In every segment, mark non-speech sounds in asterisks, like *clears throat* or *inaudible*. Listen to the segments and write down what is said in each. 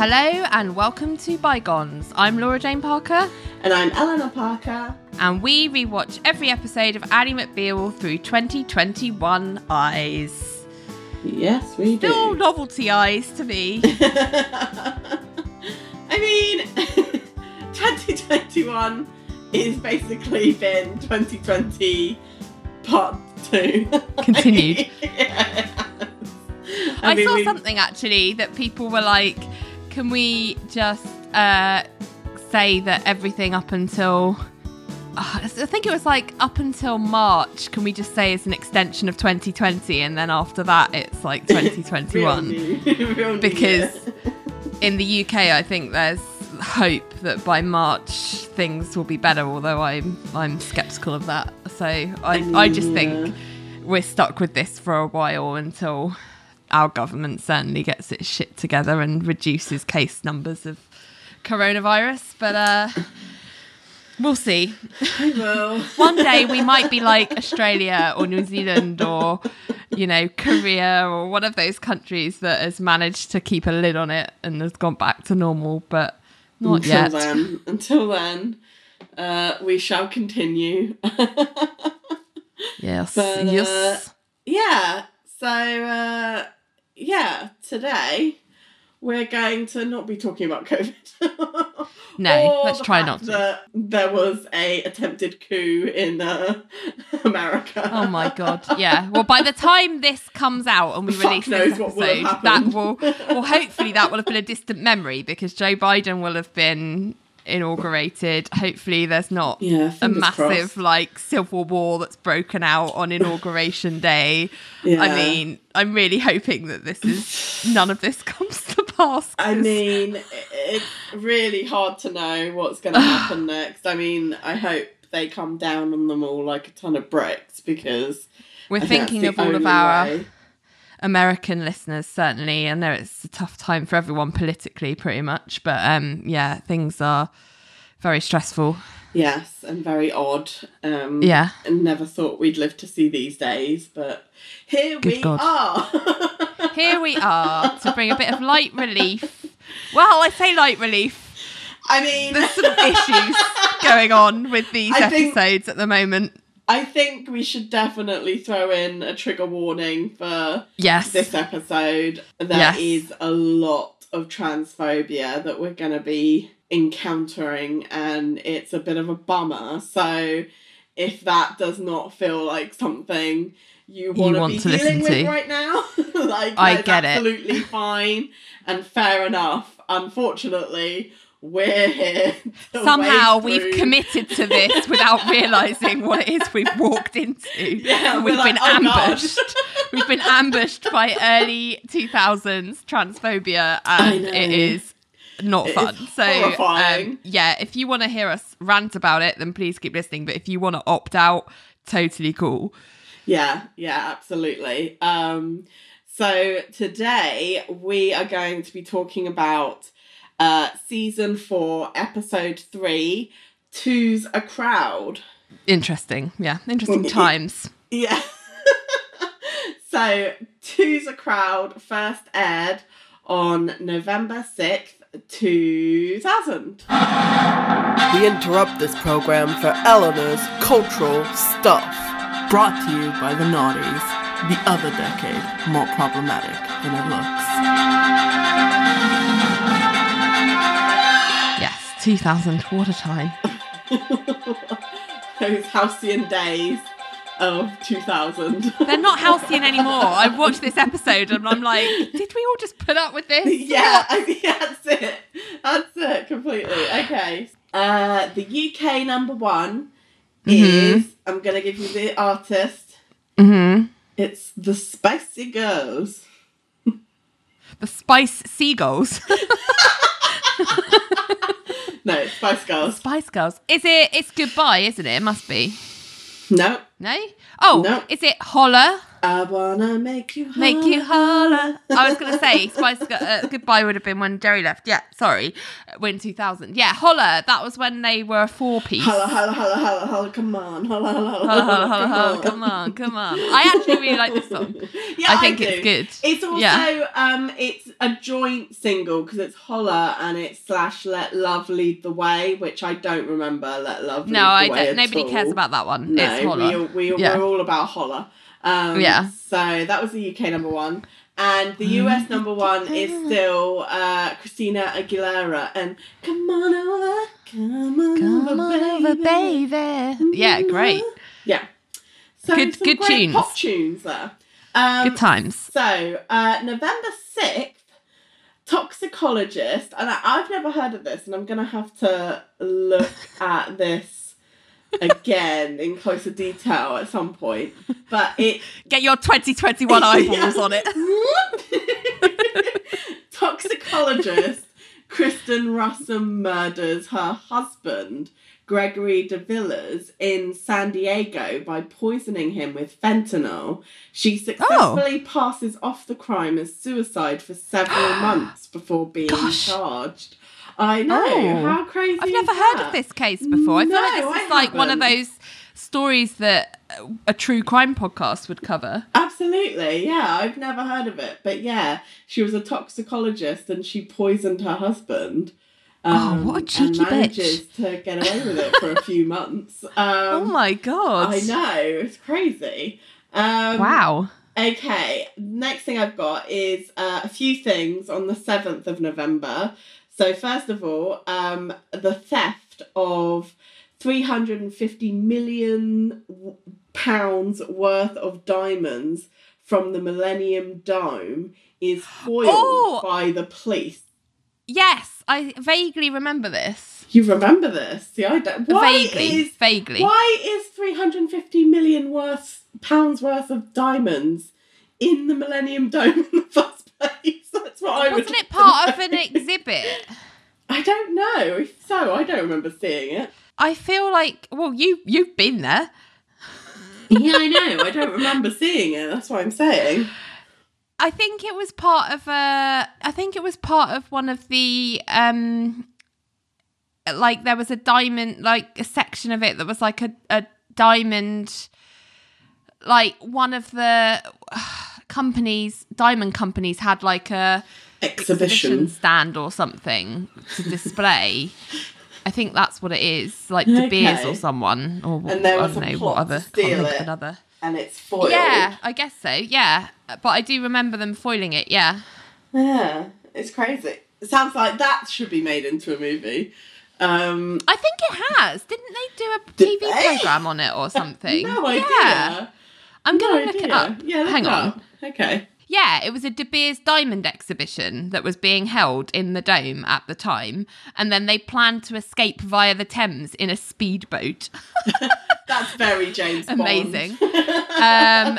Hello and welcome to Bygones. I'm Laura Jane Parker, And I'm Eleanor Parker. and we rewatch every episode of Ally McBeal through 2021 eyes. Yes, we Still do. novelty eyes to me. *laughs* I mean, *laughs* 2021 is basically been 2020 part two. Continued. *laughs* Yes. I, mean, saw we- something actually that people were like, can we just uh, say that everything up until. uh, I think it was like up until March. Can we just say it's an extension of 2020, and then after that it's like 2021? Real real Because- year. *laughs* in the UK, I think there's hope that by March things will be better. Although I'm I'm skeptical of that. So I I just think we're stuck with this for a while until our government certainly gets its shit together and reduces case numbers of coronavirus. But uh, we'll see. Well, *laughs* One day we might be like Australia or New Zealand or, you know, Korea or one of those countries that has managed to keep a lid on it and has gone back to normal, but not until yet. then, until then, uh, we shall continue. *laughs* Yes. But, uh, yes. yeah. So uh, yeah, today we're going to not be talking about COVID. *laughs* No, let's try not to. There was a attempted coup in uh, *laughs* America. Oh my god! Yeah. Well, by the time this comes out and we Fuck release this what will that will well, hopefully that will have been a distant memory because Joe Biden will have been inaugurated. Hopefully, there's not Yeah, a massive crossed. like civil war that's broken out on inauguration day. Yeah. I mean, I'm really hoping that this is none of this *laughs* comes to pass. I mean, it's really hard to know what's going *sighs* to happen next. I mean, I hope they come down on them all like a ton of bricks because we're I thinking of all of our way. American listeners, certainly. I know it's a tough time for everyone politically, pretty much, but um, yeah, things are very stressful. Yes, and very odd. Um, Yeah. and never thought we'd live to see these days, but here Good we God. are. *laughs* Here we are to bring a bit of light relief. Well, I say light relief. I mean, There's some issues going on with *laughs* these I think- episodes at the moment. I think we should definitely throw in a trigger warning for Yes. this episode. There Yes. is a lot of transphobia that we're going to be encountering, and it's a bit of a bummer. So, if that does not feel like something you want to want be to listen dealing with to. right now, *laughs* like I get it. absolutely fine and fair enough. Unfortunately, we're here. Somehow we've committed to this *laughs* without realising what it is we've walked into. Yeah, we've like, been "Oh, ambushed. we've been ambushed by early 2000s transphobia, and it is not It fun. is So, um, yeah, if you want to hear us rant about it, then please keep listening. But if you want to opt out, totally cool. Yeah, yeah, absolutely. Um, so today we are going to be talking about uh, season four, episode three, Two's a Crowd. Interesting. Yeah, interesting *laughs* times. Yeah. *laughs* so Two's a Crowd first aired on November 6th, 2000. We interrupt this program for Eleanor's cultural stuff. Brought to you by the Naughties, the other decade more problematic than it looks. 2000. What a time. *laughs* Those halcyon days of 2000. They're not halcyon anymore. *laughs* I watched this episode and I'm like, did we all just put up with this? *laughs* yeah, I that's it. That's it completely. Okay. Uh, the UK number one is I'm gonna give you the artist. Mm-hmm. It's the Spicy Girls. The Spice Seagulls. No, Spice Girls. Spice Girls. Is it? It's goodbye, isn't it? It must be. No, No. Oh, No. is it Holler? I wanna make you Make you holler. holler. I was to say Spice Girl, uh, Goodbye would have been when Geri left. Yeah, sorry. Uh, In 2000. Yeah, Holler. That was when they were a four piece. Holla, holla, holla, holla, holla, come on. Holla, holla, holla, Holla, holla, holla, come holla. on. Come on, come on. I actually really like this song. *laughs* Yeah, I think do. it's good. It's also Yeah. um it's a joint single because it's Holler and it's slash Let Love Lead the Way, which I don't remember Let Love Lead No, the I Way. don't. Nobody all. cares about that one. No, it's Holler. we we Yeah. we're all about Holler. Um, Yeah. So that was the UK number one. And the Mm-hmm. US number one is still uh, Christina Aguilera and Come on over, come on, Come over, on baby. over, baby. Yeah, great. Yeah. So Good- some good tunes. pop tunes there. Um, Good times. So, uh, November 6th, Toxicologist, and I, I've never heard of this, and I'm going to have to look at this again in closer detail at some point. But it. *laughs* Get your 2021 *laughs* eyeballs on it. *laughs* Toxicologist Kristin Rossum murders her husband, Gregory de Villers, in San Diego by poisoning him with fentanyl. She successfully oh. passes off the crime as suicide for several *gasps* months before being Gosh. charged. I know. Oh. How crazy I've never heard that? of this case before. I feel like No, this I is like one of those stories that a true crime podcast would cover. Absolutely, yeah. I've never heard of it, but yeah, she was a toxicologist and she poisoned her husband. Oh, what a and cheeky bitch. to get away with it for a few months. *laughs* Um, oh my god! I know it's crazy. Um, Wow. Okay, next thing I've got is uh, a few things on the 7th of November. So, first of all, um, the theft of 350 million pounds worth of diamonds from the Millennium Dome is foiled Oh! by the police. Yes, I vaguely remember this. You remember this? See, I don't. Why vaguely, is vaguely. Why is 350 million worth pounds worth of diamonds in the Millennium Dome in the first place? That's what I. Wasn't it *laughs* part of an exhibit? I don't know. If so, I don't remember seeing it. I feel like well, you you've been there. Yeah, I know. I don't remember seeing it. That's what I'm saying. I think it was part of a. I think it was part of one of the. um Like there was a diamond, like a section of it that was like a a diamond. Like one of the companies, diamond companies, had like a exhibition Exhibition. stand or something to display. *laughs* I think that's what it is, like De Beers Okay. or someone, or And there I was don't a know plot what to steal it. another. And it's foiled. Yeah, I guess so. Yeah, but I do remember them foiling it. Yeah. Yeah. It's crazy. It sounds like that should be made into a movie. Um, I think it has. Didn't they do a TV program on it or *laughs* something? no idea. Yeah. I'm No gonna look it idea. up. Yeah, Hang it on. Okay. Yeah, it was a De Beers diamond exhibition that was being held in the dome at the time, and then they planned to escape via the Thames in a speedboat. *laughs* That's very James Bond. Amazing. *laughs* Um,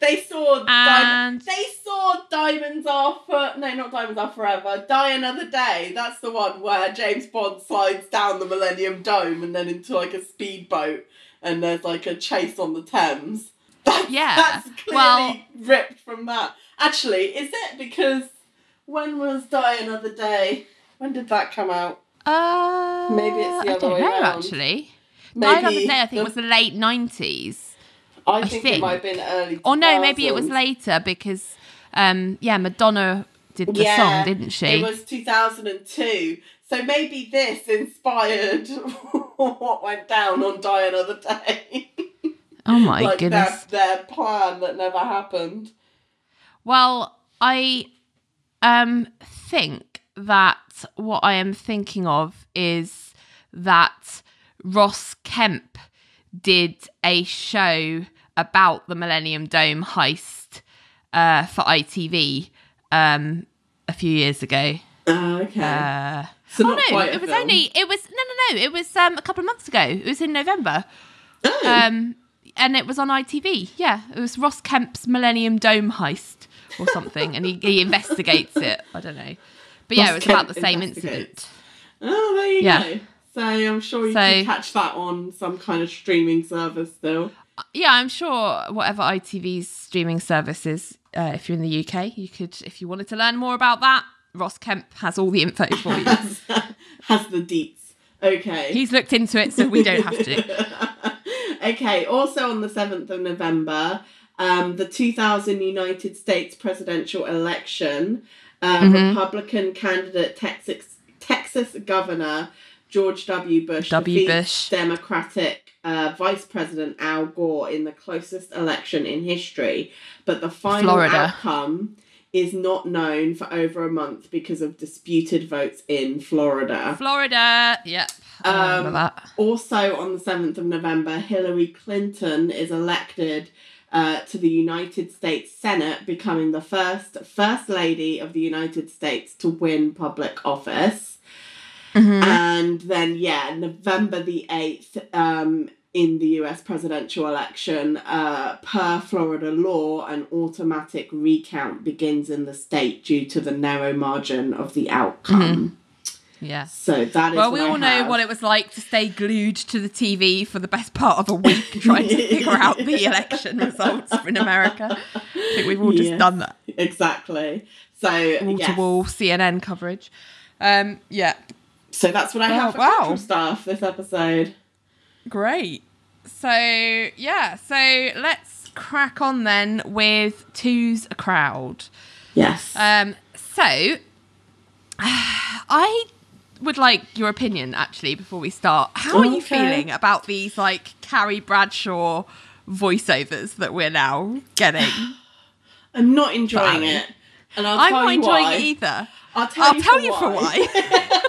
they saw diamonds. and- They saw diamonds are for no, not diamonds are forever. Die another day. That's the one where James Bond slides down the Millennium Dome and then into like a speedboat, and there's like a chase on the Thames. Yeah. that's clearly Well- ripped from that. Actually, is it because when was Die Another Day? When did that come out? uh, Maybe it's the I other don't way know round. actually. Maybe Die Another Day, I think, the- was the late nineties. I I think, it might have been early. Or no, maybe it was later because, um, yeah, Madonna did the song, didn't she? It was 2002. So maybe this inspired *laughs* what went down on Die Another Day. *laughs* oh my like goodness. Their, their plan that never happened. Well, I um think that what I am thinking of is that Ross Kemp did a show about the Millennium Dome heist uh, for ITV um, a few years ago. Uh, okay. Uh, so oh no, it was film. only it was no no no it was um, a couple of months ago. It was in November. Oh, Um, and it was on ITV. Yeah, it was Ross Kemp's Millennium Dome heist or something, and he, he investigates it. I don't know, but yeah, Ross it was about the same incident. oh, there you yeah. go. So I'm sure you So- can catch that on some kind of streaming service still. Yeah, I'm sure whatever ITV's streaming service is, uh, if you're in the UK, you could, if you wanted to learn more about that, Ross Kemp has all the info for you. has, *laughs* has the deets. Okay. He's looked into it, so we don't have to. *laughs* okay, also on the 7th of November, um, the 2000 United States presidential election, uh, Mm-hmm. Republican candidate Texas, Texas Governor George W. Bush W. Bush. Democratic uh, Vice President Al Gore in the closest election in history, but the final Florida. outcome is not known for over a month because of disputed votes in Florida. Florida, remember Um. Also, on the 7th of November, Hillary Clinton is elected uh, to the United States Senate, becoming the first First Lady of the United States to win public office. Mhm. And then, yeah, November the 8th, um, in the US presidential election, uh, per Florida law, an automatic recount begins in the state due to the narrow margin of the outcome. Yeah. So that is Well, we all know what it was like to stay glued to the TV for the best part of a week *laughs* trying to figure out the *laughs* election results in America. I think we've all just Yes. done that. Exactly. So Wall to wall CNN coverage. Um, yeah, So that's what I Wow, have for wow. stuff this episode. Great. So, yeah, so let's crack on then with Two's a Crowd. Yes. Um, so, *sighs* I would like your opinion actually before we start. How are you feeling about these like Carrie Bradshaw voiceovers that we're now getting? *sighs* I'm not enjoying Fine. it. And I'll I'm tell not you enjoying why. it either. I'll tell, I'll you, tell for you for why. why.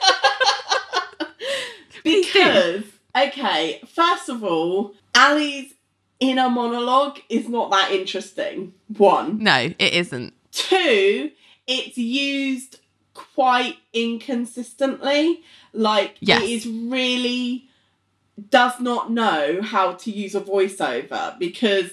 *laughs* *laughs* Please do. because okay, first of all, Ally's inner monologue is not that interesting. One. no, it isn't. Two, it's used quite inconsistently. Like Yes. it is really does not know how to use a voiceover because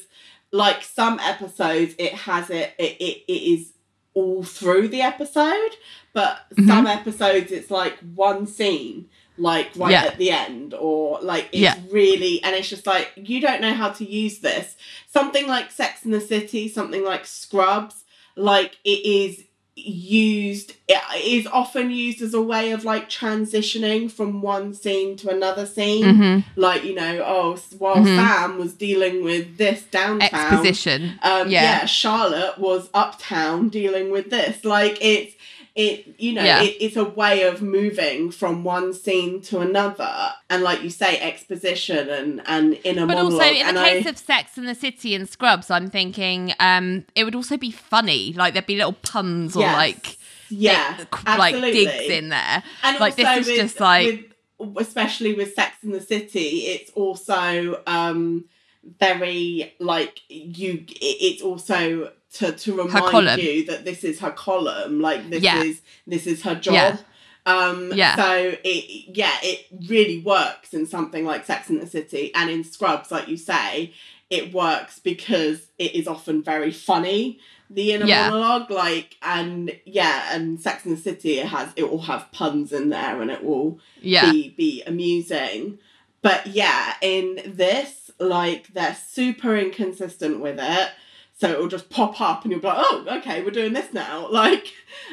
like some episodes it has it it, it, it is all through the episode but Mm-hmm. some episodes it's like one scene like right Yeah. at the end or like it's Yeah. really and it's just like you don't know how to use this something like sex in the city something like scrubs like it is used it is often used as a way of like transitioning from one scene to another scene Mm-hmm. like you know oh while Mhm. sam was dealing with this downtown Exposition. um Yeah. yeah. charlotte was uptown dealing with this like it's it you know Yeah. it, it's a way of moving from one scene to another and like you say exposition and and inner But monologue also, in and the case I, of Sex and the City and Scrubs, I'm thinking um, it would also be funny. Like there'd be little puns or Yes. like yeah like digs in there. and like, this is with, just like- with, especially with sex in the city it's also um very like you it's also to to remind you that this is her column like this Yeah. is this is her job Yeah. um Yeah. so it yeah it really works in something like sex in the city and in scrubs like you say it works because it is often very funny the inner Yeah. monologue like and yeah and sex in the city it has it will have puns in there and it will Yeah, be be amusing but yeah in this like they're super inconsistent with it so it'll just pop up and you'll be like oh okay we're doing this now *laughs* like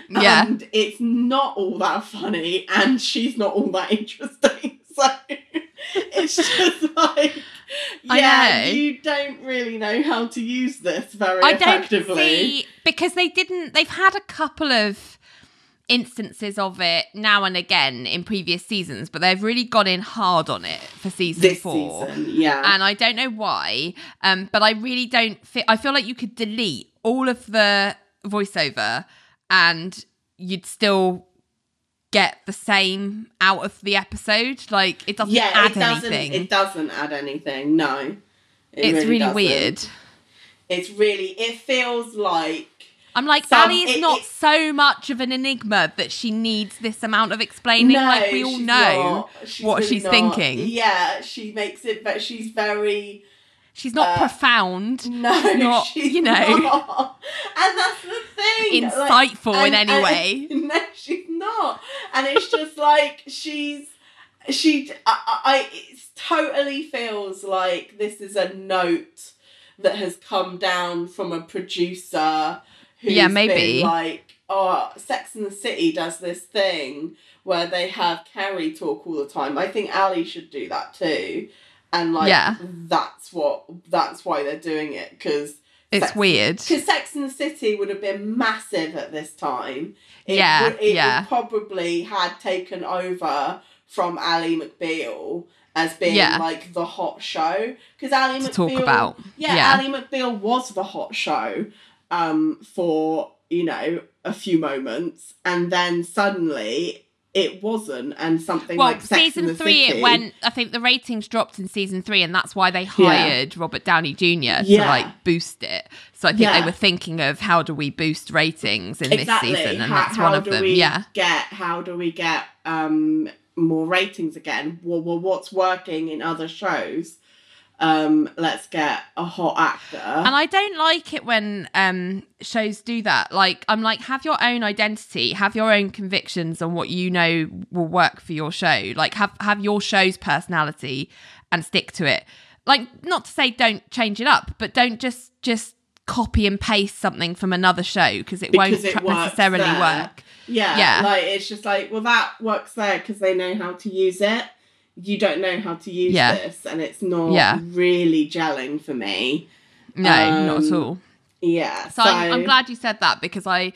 Yeah. and it's not all that funny and she's not all that *laughs* interesting *laughs* so it's just like yeah you don't really know how to use this very I don't effectively see because they didn't. They've had a couple of instances of it now and again in previous seasons, but they've really gone in hard on it for season this four. season yeah and I don't know why. Um, but I really don't. Fi- I feel like you could delete all of the voiceover, and you'd still get the same out of the episode. Like it doesn't yeah, add it doesn't. anything. It doesn't add anything. No, It it's really, doesn't. weird. It's really. It feels like I'm like, Ally is it- not it- so much of an enigma that she needs this amount of explaining. no, like we all know. She's what really she's not. thinking. Yeah, she makes it, but she's very She's not Uh, profound, no, *laughs* not, she's you know, not. and that's the thing. insightful like, in any and- way. *laughs* No, she's not, and it's just like she's she I, I it totally feels like this is a note that has come down from a producer Yeah, maybe. like oh sex and the city does this thing where they have carrie talk all the time i think ally should do that too and like Yeah. that's what that's why they're doing it because It's weird. because Sex and the City would have been massive at this time. It Yeah, would, it yeah. would probably had taken over from Ally McBeal as being Yeah. like the hot show. Because Ally To McBeal, talk about. yeah, Yeah. Ally McBeal was the hot show um, for you know a few moments, and then suddenly it wasn't, and something Well, like Sex season three, City, it went. I think the ratings dropped in season three, and that's why they Yeah. hired Robert Downey Jr. to Yeah. like boost it. So I think Yeah. they were thinking of how do we boost ratings in exactly. this season, and how, that's one of do them. we Yeah, get how do we get um more ratings again well, well what's working in other shows um let's get a hot actor and I don't like it when um shows do that. Like I'm like, have your own identity, have your own convictions on what you know will work for your show. Like have have your show's personality and stick to it. Like not to say don't change it up, but don't just just copy and paste something from another show because it Because won't it necessarily there. work. yeah, yeah. like it's just like well that works there because they know how to use it you don't know how to use Yeah. this and it's not Yeah. really gelling for me No, not at Um, all. yeah So, I'm, I'm glad you said that because I,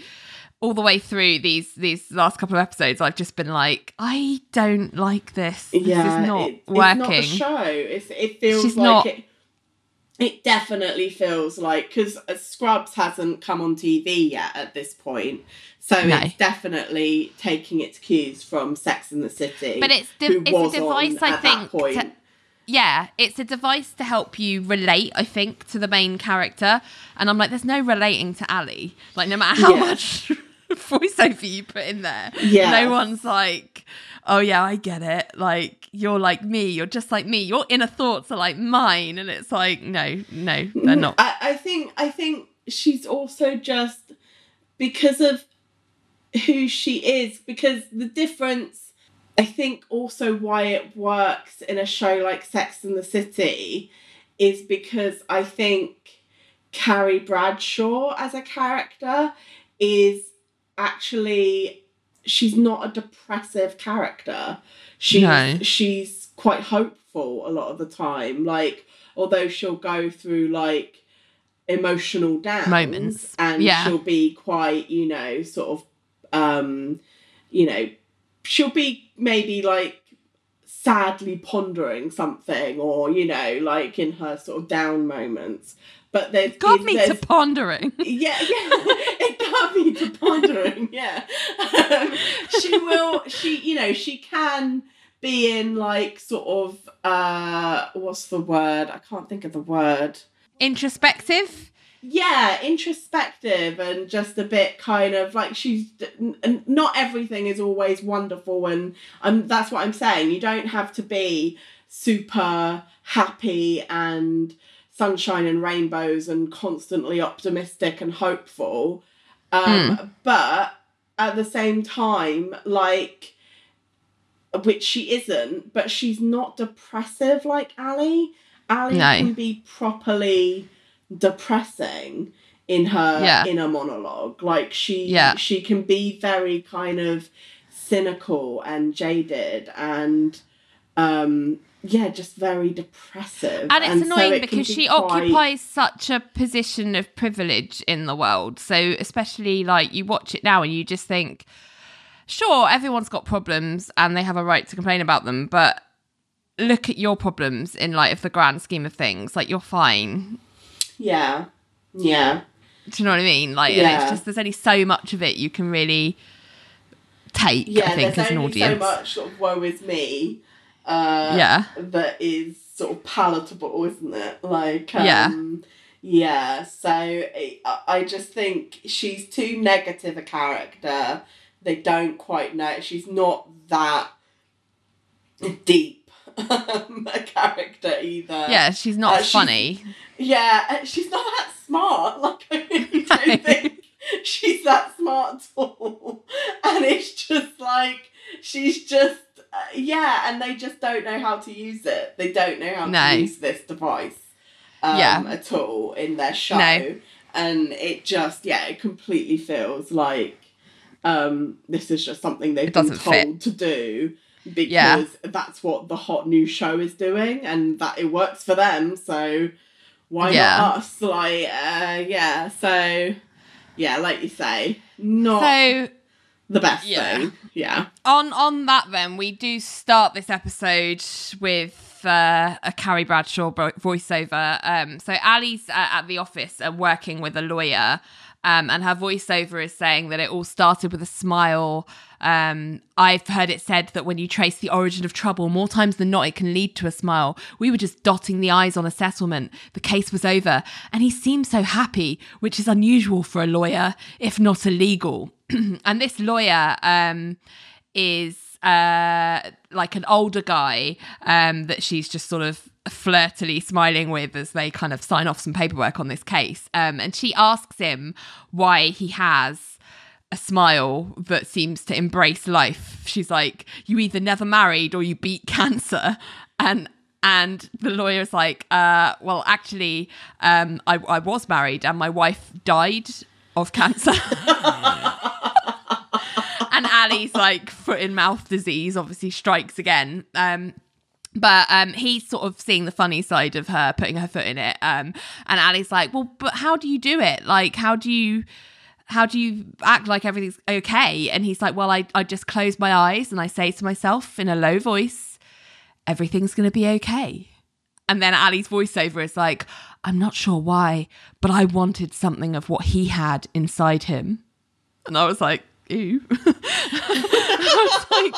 all the way through these these last couple of episodes, I've just been like, I don't like this. This yeah is not it- working. it's not the show it's, it feels She's like not- it it definitely feels like because uh, Scrubs hasn't come on TV yet at this point, so No. it's definitely taking its cues from Sex and the City. But it's de- it's a device, I think, to- yeah, it's a device to help you relate, I think, to the main character. And I'm like, there's no relating to Ally. Like, no matter how Yeah. much *laughs* voiceover you put in there, Yeah. no one's like, oh, yeah, I get it. Like, you're like me. You're just like me. Your inner thoughts are like mine. And it's like, no, no, they're mm, not. I, I think I think she's also just because of who she is because the difference I think also why it works in a show like Sex and the City is because I think Carrie Bradshaw as a character is actually she's not a depressive character. She's No. she's quite hopeful a lot of the time. Like although she'll go through like emotional downs Moments. and Yeah. she'll be quite, you know, sort of um you know, she'll be maybe like sadly pondering something or you know like in her sort of down moments but there's Got me to pondering. *laughs* yeah, yeah, *laughs* it got me to pondering. Yeah, um, she will. She, you know, she can be in like sort of uh, what's the word? I can't think of the word. Introspective. Yeah, introspective and just a bit kind of like she's n- not everything is always wonderful, and um, that's what I'm saying. You don't have to be super happy and sunshine and rainbows and constantly optimistic and hopeful. Um, But at the same time, like, which she isn't, but she's not depressive like Ally. Ally No. can be properly depressing in her Yeah. inner monologue. Like she Yeah. she can be very kind of cynical and jaded and um yeah, just very depressive. And it's so annoying it because be she quite- occupies such a position of privilege in the world. So, especially like you watch it now and you just think, sure, everyone's got problems and they have a right to complain about them, but look at your problems in light of the grand scheme of things. Like, you're fine. Yeah. Yeah. Do you know what I mean? Like, Yeah. it's just there's only so much of it you can really take, Yeah, I think, there's as an only audience. so much sort of woe is me uh Yeah. that is sort of palatable, isn't it? Like um, Yeah. yeah, so I I just think she's too negative a character. They don't quite know. She's not that deep um, *laughs* a character either. Yeah, she's not Uh, she's- funny. Yeah, she's not that smart. *laughs* Like I really don't *laughs* think she's that smart at all. And it's just like she's just uh, yeah, and they just don't know how to use it. They don't know how No. to use this device um, Yeah. at all in their show. No. And it just, yeah, it completely feels like um, this is just something they've been told fit. to do because Yeah. that's what the hot new show is doing and that it works for them. So why Yeah. not us? Like, uh, yeah. So, yeah, like you say, not So the best Yeah. thing. Yeah. on on that then we do start this episode with uh, a Carrie Bradshaw voiceover. Um, so Ally's uh, at the office uh, working with a lawyer, um, and her voiceover is saying that it all started with a smile. Um, I've heard it said that when you trace the origin of trouble, more times than not, it can lead to a smile. We were just dotting the I's on a settlement. The case was over, and he seemed so happy, which is unusual for a lawyer, if not illegal. *clears throat* and this lawyer um, is uh, like an older guy um, that she's just sort of flirtily smiling with as they kind of sign off some paperwork on this case. Um, and she asks him why he has a smile that seems to embrace life. She's like, "You either never married or you beat cancer," and and the lawyer's like, uh, "Well, actually, um, I, I was married and my wife died of cancer." *laughs* and Ally's like foot in mouth disease obviously strikes again. Um, but um, he's sort of seeing the funny side of her putting her foot in it. Um, and Ally's like, well, but how do you do it? Like, how do you, how do you act like everything's okay? And he's like, well, I, I just close my eyes and I say to myself in a low voice, everything's going to be okay. And then Ally's voiceover is like, I'm not sure why, but I wanted something of what he had inside him. And I was like, *laughs* like,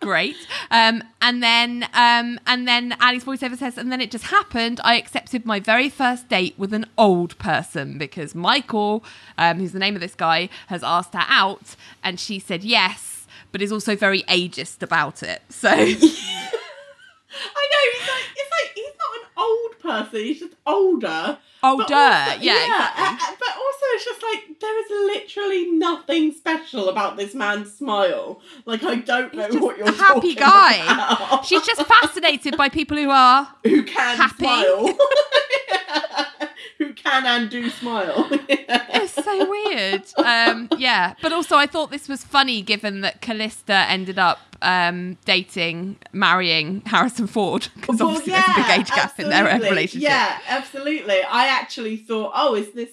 great. Um, and then um, and then Ally's voiceover says, and then it just happened. I accepted my very first date with an old person because Michael, um, who's the name of this guy, has asked her out, and she said yes, but is also very ageist about it. So *laughs* I know, he's like, it's like, he's not an old person, he's just older. older, also- yeah, exactly. uh, uh, but also, it's just like there is literally nothing special about this man's smile. Like I don't know what you're a happy guy. about. She's just fascinated by people who are *laughs* who can happy. smile. *laughs* *laughs* who can and do smile. *laughs* it's so weird. Um, yeah, but also I thought this was funny given that Calista ended up um, dating, marrying Harrison Ford because Well, obviously there's a big age gap in their absolutely. relationship. Yeah, absolutely. I actually thought, oh, is this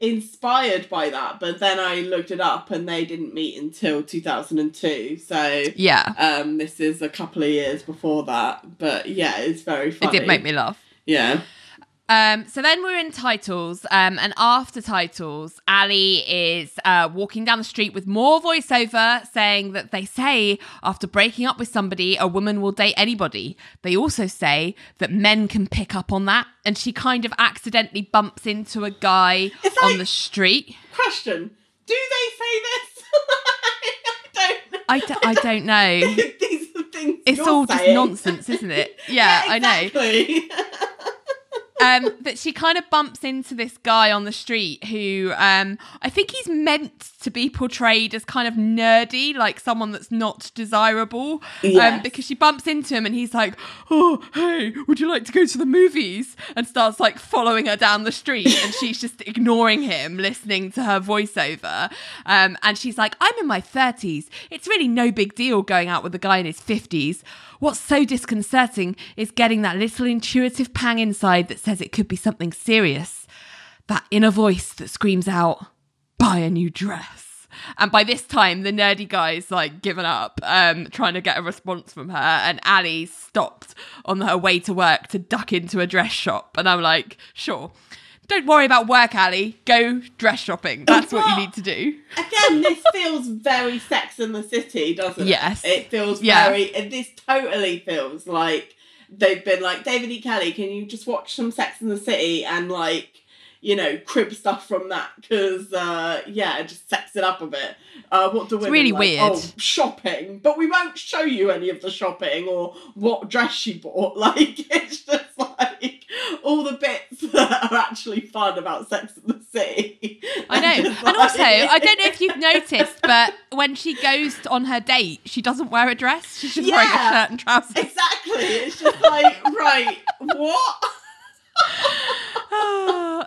inspired by that? But then I looked it up and they didn't meet until 2002. So Yeah, um, this is a couple of years before that. But yeah, it's very it did make me laugh. Yeah. Um, so then we're in titles, um, and after titles, Ally is uh, walking down the street with more voiceover saying that they say after breaking up with somebody, a woman will date anybody. They also say that men can pick up on that, and she kind of accidentally bumps into a guy It's on like- the street. Question Do they say this? *laughs* I don't I, d- I don't know. *laughs* These are things It's all just nonsense, isn't it? *laughs* Yeah, I know. Um, that she kind of bumps into this guy on the street who um, I think he's meant to be portrayed as kind of nerdy, like someone that's not desirable. Um, because she bumps into him and he's like, "Oh, hey, would you like to go to the movies?" and starts like following her down the street, and she's just ignoring him, listening to her voiceover. Um, and she's like, "I'm in my thirties. It's really no big deal going out with a guy in his fifties. What's so disconcerting is getting that little intuitive pang inside that says it could be something serious. That inner voice that screams out, buy a new dress. And by this time, the nerdy guy's like given up, um, trying to get a response from her. And Ally stopped on her way to work to duck into a dress shop. And I'm like, sure. Don't worry about work, Ally. Go dress shopping. That's what you need to do. Again, this feels very Sex in the City, doesn't it? Yes. It feels Yeah. very. This totally feels like they've been like David E. Kelley. Can you just watch some Sex in the City and like you know crib stuff from that? Because uh, yeah, it just sex it up a bit. Uh, what do women really like? weird. Oh, shopping, but we won't show you any of the shopping or what dress she bought. *laughs* Like it's just like *laughs* all the bits *laughs* that are actually fun about Sex in the City. I know. *laughs* And also, I don't know if you've noticed, but when she goes on her date, she doesn't wear a dress. She's just wearing a shirt and trousers. Exactly. It's just like, right, what?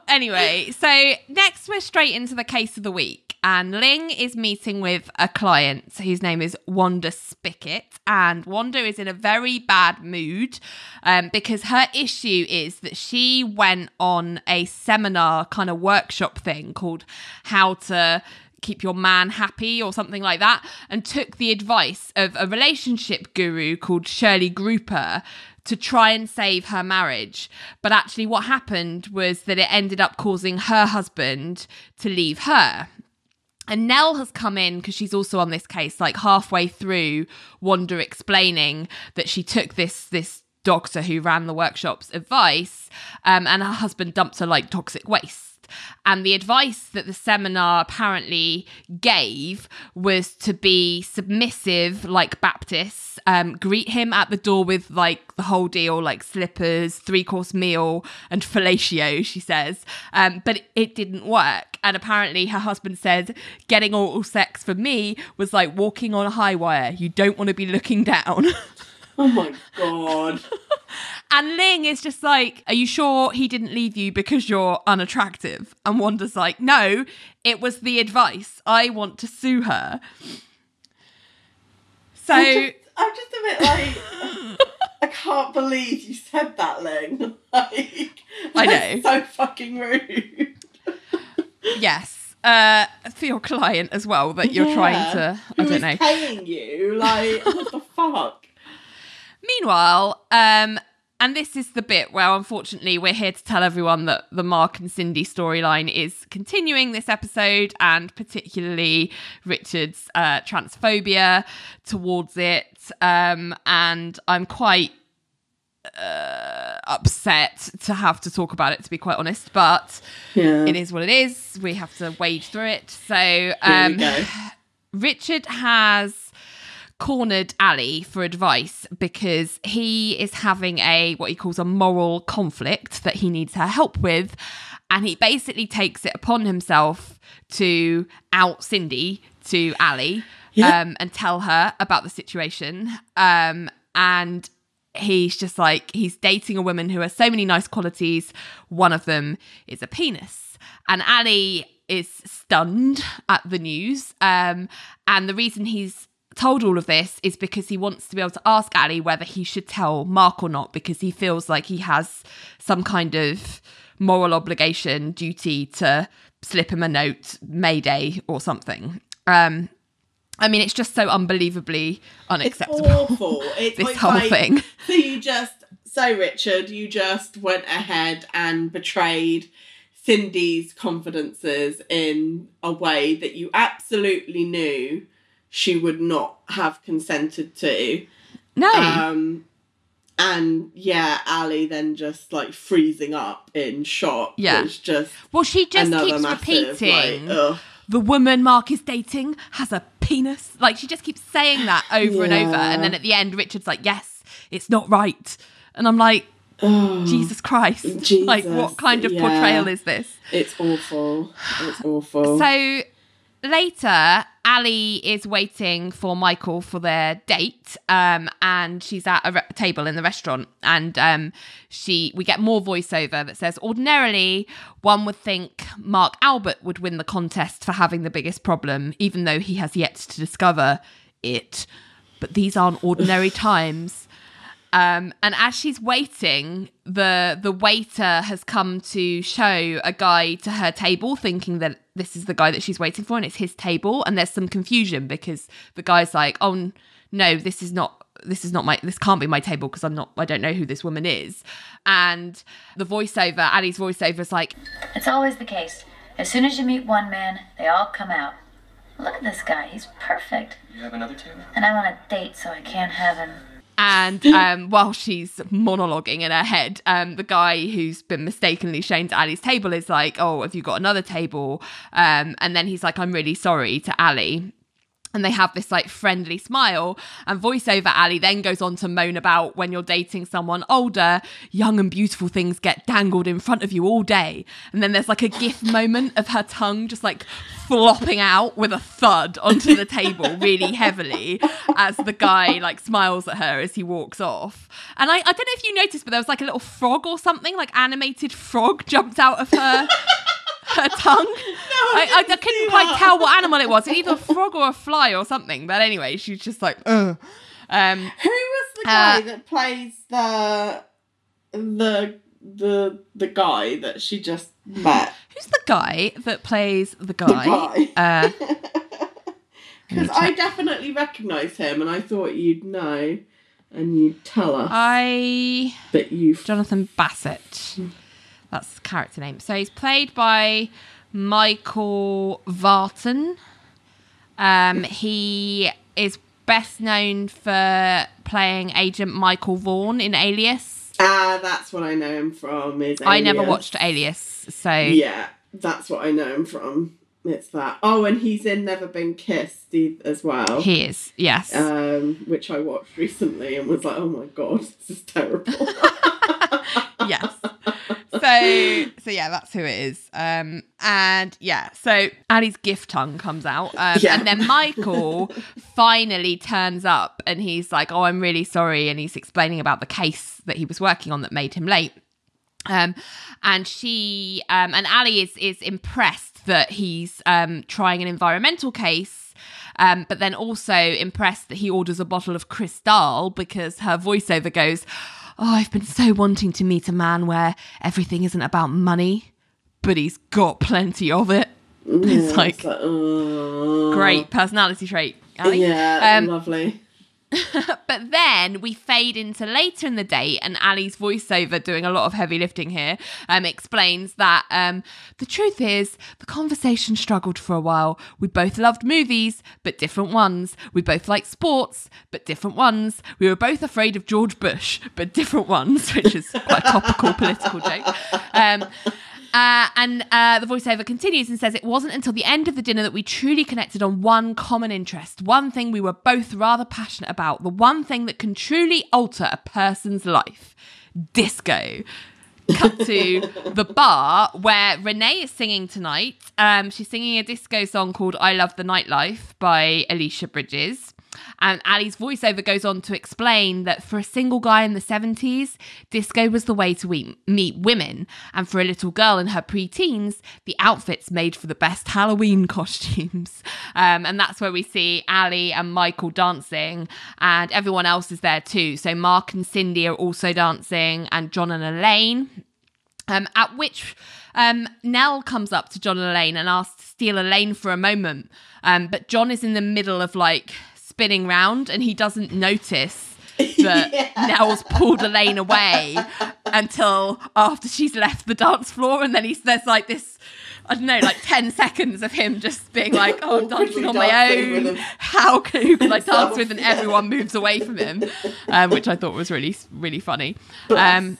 *sighs* anyway, so next we're straight into the case of the week. And Ling is meeting with a client whose name is Wanda Spickett. And Wanda is in a very bad mood um, because her issue is that she went on a seminar kind of workshop thing called How to keep your man happy or something like that and took the advice of a relationship guru called Shirley Grouper to try and save her marriage. But actually, what happened was that it ended up causing her husband to leave her. And Nelle has come in because she's also on this case, like halfway through Wanda explaining that she took this this doctor who ran the workshop's advice, um, and her husband dumped her like toxic waste. And the advice that the seminar apparently gave was to be submissive, like Baptists, um, greet him at the door with like the whole deal, like slippers, three course meal, and fellatio, she says. Um, but it, didn't work. And apparently, her husband said, getting oral sex for me was like walking on a high wire. You don't want to be looking down. *laughs* Oh my god. *laughs* And Ling is just like, Are you sure he didn't leave you because you're unattractive? And Wanda's like, No, it was the advice. I want to sue her. So, I'm just, I'm just a bit like, *laughs* I can't believe you said that, Ling. *laughs* Like, I know. So fucking rude. yes, uh, for your client as well, that you're trying to, I Who don't know. paying you? Like, what the fuck? *laughs* Meanwhile, um, and this is the bit where unfortunately we're here to tell everyone that the Mark and Cindy storyline is continuing this episode, and particularly Richard's uh, transphobia towards it. Um, and I'm quite uh, upset to have to talk about it, to be quite honest, but Yeah. it is what it is. We have to wade through it. So, um. *sighs* Richard has cornered Ally for advice because he is having a what he calls a moral conflict that he needs her help with. And he basically takes it upon himself to out Cindy to Ally Yeah. um, and tell her about the situation. Um, and he's just like he's dating a woman who has so many nice qualities. One of them is a penis. And Ally is stunned at the news. Um, and the reason he's told all of this is because he wants to be able to ask Ally whether he should tell Mark or not because he feels like he has some kind of moral obligation, duty to slip him a note, Mayday or something. Um, I mean, it's just so unbelievably It's unacceptable. awful. *laughs* It's This whole like, thing. So you just, so Richard, you just went ahead and betrayed Cindy's confidences in a way that you absolutely knew she would not have consented to. No, Um, and yeah, Ally then just like freezing up in shock. Yeah. was just well, she just keeps massive, repeating. Like, the woman Mark is dating has a penis. Like she just keeps saying that over and over. And then at the end, Richard's like, yes, it's not right. And I'm like, Ugh. Jesus Christ. like, what kind of yeah. portrayal is this? It's awful. It's awful. So later, Ally is waiting for Michael for their date, um, and she's at a re- table in the restaurant, and um, she we get more voiceover that says, "Ordinarily, one would think Mark Albert would win the contest for having the biggest problem, even though he has yet to discover it. But these aren't ordinary *laughs* times." Um, and as she's waiting, the the waiter has come to show a guy to her table, thinking that this is the guy that she's waiting for, and it's his table. And there's some confusion because the guy's like, "Oh no, this is not." This is not my. This can't be my table because I'm not. I don't know who this woman is. And the voiceover, Ally's voiceover is like, It's always the case. As soon as you meet one man, they all come out. Look at this guy, he's perfect. You have another table? And I'm on a date, so I can't have him. And *laughs* um, while she's monologuing in her head, um, the guy who's been mistakenly shown to Ally's table is like, "Oh, have you got another table?" Um, and then he's like, "I'm really sorry" to Ali. And they have this like friendly smile and voiceover ally then goes on to moan about when you're dating someone older young and beautiful things get dangled in front of you all day. And then there's like a gif moment of her tongue just like flopping out with a thud onto the table really *laughs* heavily as the guy like smiles at her as he walks off. And I, I don't know if you noticed but there was like a little frog or something like animated frog jumped out of her *laughs* her tongue. *laughs* I, I, I couldn't quite tell what *laughs* animal it was. Either a frog or a fly or something. But anyway, she's just like, Ugh. Um, Who was the guy uh, that plays the the the the guy that she just met? Who's the guy that plays the guy? *laughs* Because uh, I definitely recognise him, and I thought you'd know, and you'd tell us. I that you Jonathan Bassett. That's the character name. So he's played by Michael Vartan. Um, he is best known for playing Agent Michael Vaughn in Alias. Ah, that's what I know him from. Is Alias. I never watched Alias, so yeah, that's what I know him from. It's that. Oh, and he's in Never Been Kissed as well. He is, yes. Um, which I watched recently and was like, oh my god, *laughs* this is terrible. *laughs* yes so so yeah, that's who it is. Um, and yeah, so Ally's gift tongue comes out, um, yeah. and then Michael *laughs* finally turns up, and he's like, "Oh, I'm really sorry," and he's explaining about the case that he was working on that made him late. Um, and she um, and Ally is is impressed that he's um trying an environmental case. Um, but then also impressed that he orders a bottle of Cristal because her voiceover goes, oh, I've been so wanting to meet a man where everything isn't about money, but he's got plenty of it. *laughs* it's like, like uh... great personality trait. Ally. Yeah, um, lovely. *laughs* but then we fade into later in the day, and Ally's voiceover, doing a lot of heavy lifting here, um, explains that um, the truth is the conversation struggled for a while. We both loved movies, but different ones. We both liked sports, but different ones. We were both afraid of George Bush, but different ones, which is quite a topical *laughs* political joke. Um, uh, and uh, the voiceover continues and says, It wasn't until the end of the dinner that we truly connected on one common interest, one thing we were both rather passionate about, the one thing that can truly alter a person's life disco. Cut to *laughs* the bar where Renee is singing tonight. Um, she's singing a disco song called I Love the Nightlife by Alicia Bridges. And Ally's voiceover goes on to explain that for a single guy in the 70s, disco was the way to meet women. And for a little girl in her pre-teens, the outfits made for the best Halloween *laughs* costumes. Um, and that's where we see Ally and Michael dancing, and everyone else is there too. So Mark and Cindy are also dancing, and John and Elaine. Um, at which um, Nelle comes up to John and Elaine and asks to steal Elaine for a moment. Um, but John is in the middle of like spinning round and he doesn't notice *laughs* that yeah. Nelle's pulled Elaine away until after she's left the dance floor. And then he's there's like this, I don't know, like 10 seconds of him just being like, *laughs* oh, I'm dancing on my own. How can, who can I *laughs* dance with? And everyone moves away from him, um, which I thought was really, really funny. Um,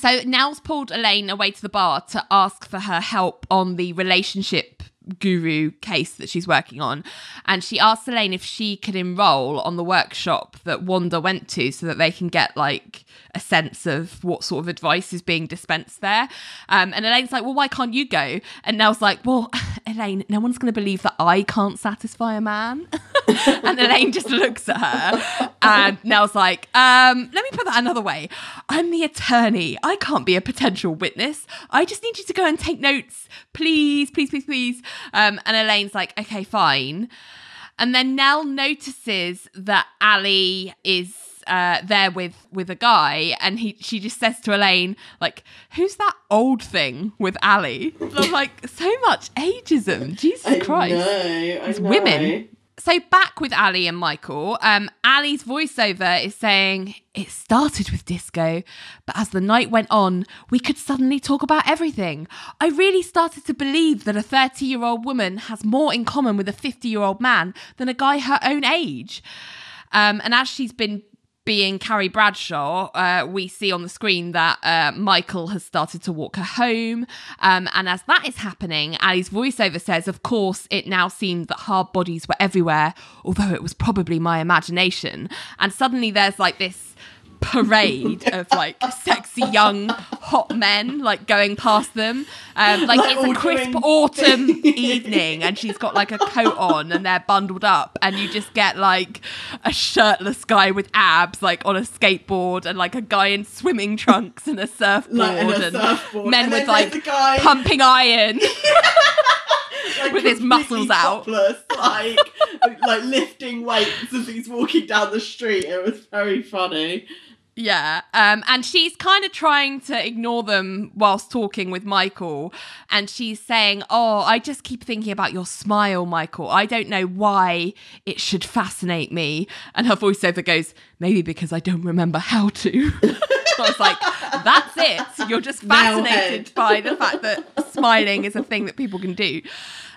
so Nelle's pulled Elaine away to the bar to ask for her help on the relationship guru case that she's working on. And she asked Elaine if she could enroll on the workshop that Wanda went to so that they can get like a sense of what sort of advice is being dispensed there. Um, and Elaine's like, well, why can't you go? And Nelle's like, well, *laughs* Elaine, no one's going to believe that I can't satisfy a man. *laughs* *laughs* and Elaine just looks at her and Nelle's like, um, let me put that another way. I'm the attorney. I can't be a potential witness. I just need you to go and take notes. Please, please, please, please. Um, and Elaine's like, okay, fine. And then Nelle notices that Ally is uh, there with with a guy, and he she just says to Elaine, like, "Who's that old thing with Ally?" I'm like, so much ageism. Jesus I Christ, know, I it's know. women. So back with Ally and Michael, um, Ally's voiceover is saying it started with disco, but as the night went on, we could suddenly talk about everything. I really started to believe that a 30 year old woman has more in common with a 50 year old man than a guy her own age. Um, and as she's been being Carrie Bradshaw, uh, we see on the screen that uh, Michael has started to walk her home. Um, and as that is happening, Ally's voiceover says, Of course, it now seemed that hard bodies were everywhere, although it was probably my imagination. And suddenly there's like this parade of like *laughs* sexy young hot men like going past them. Um like, Like it's a crisp doing- autumn *laughs* evening and she's got like a coat on and they're bundled up and you just get like a shirtless guy with abs like on a skateboard and like a guy in swimming trunks and a surfboard Like, and a and men And with like pumping iron *laughs* like, with his muscles out. topless, like *laughs* like lifting weights as he's walking down the street. It was very funny. Yeah. Um, and she's kind of trying to ignore them whilst talking with Michael. And she's saying, Oh, I just keep thinking about your smile, Michael. I don't know why it should fascinate me. And her voiceover goes, Maybe because I don't remember how to. *laughs* I was like, That's it. You're just fascinated by the fact that smiling is a thing that people can do.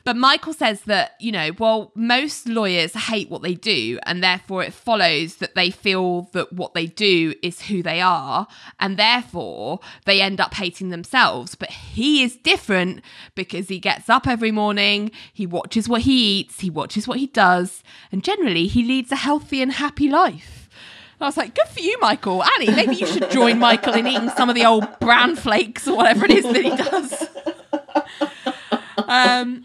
But Michael says that, you know, well, most lawyers hate what they do, and therefore it follows that they feel that what they do is who they are, and therefore they end up hating themselves. But he is different because he gets up every morning, he watches what he eats, he watches what he does, and generally he leads a healthy and happy life. I was like, good for you, Michael. Annie, maybe you should join Michael in eating some of the old bran flakes or whatever it is that he does. *laughs* Um,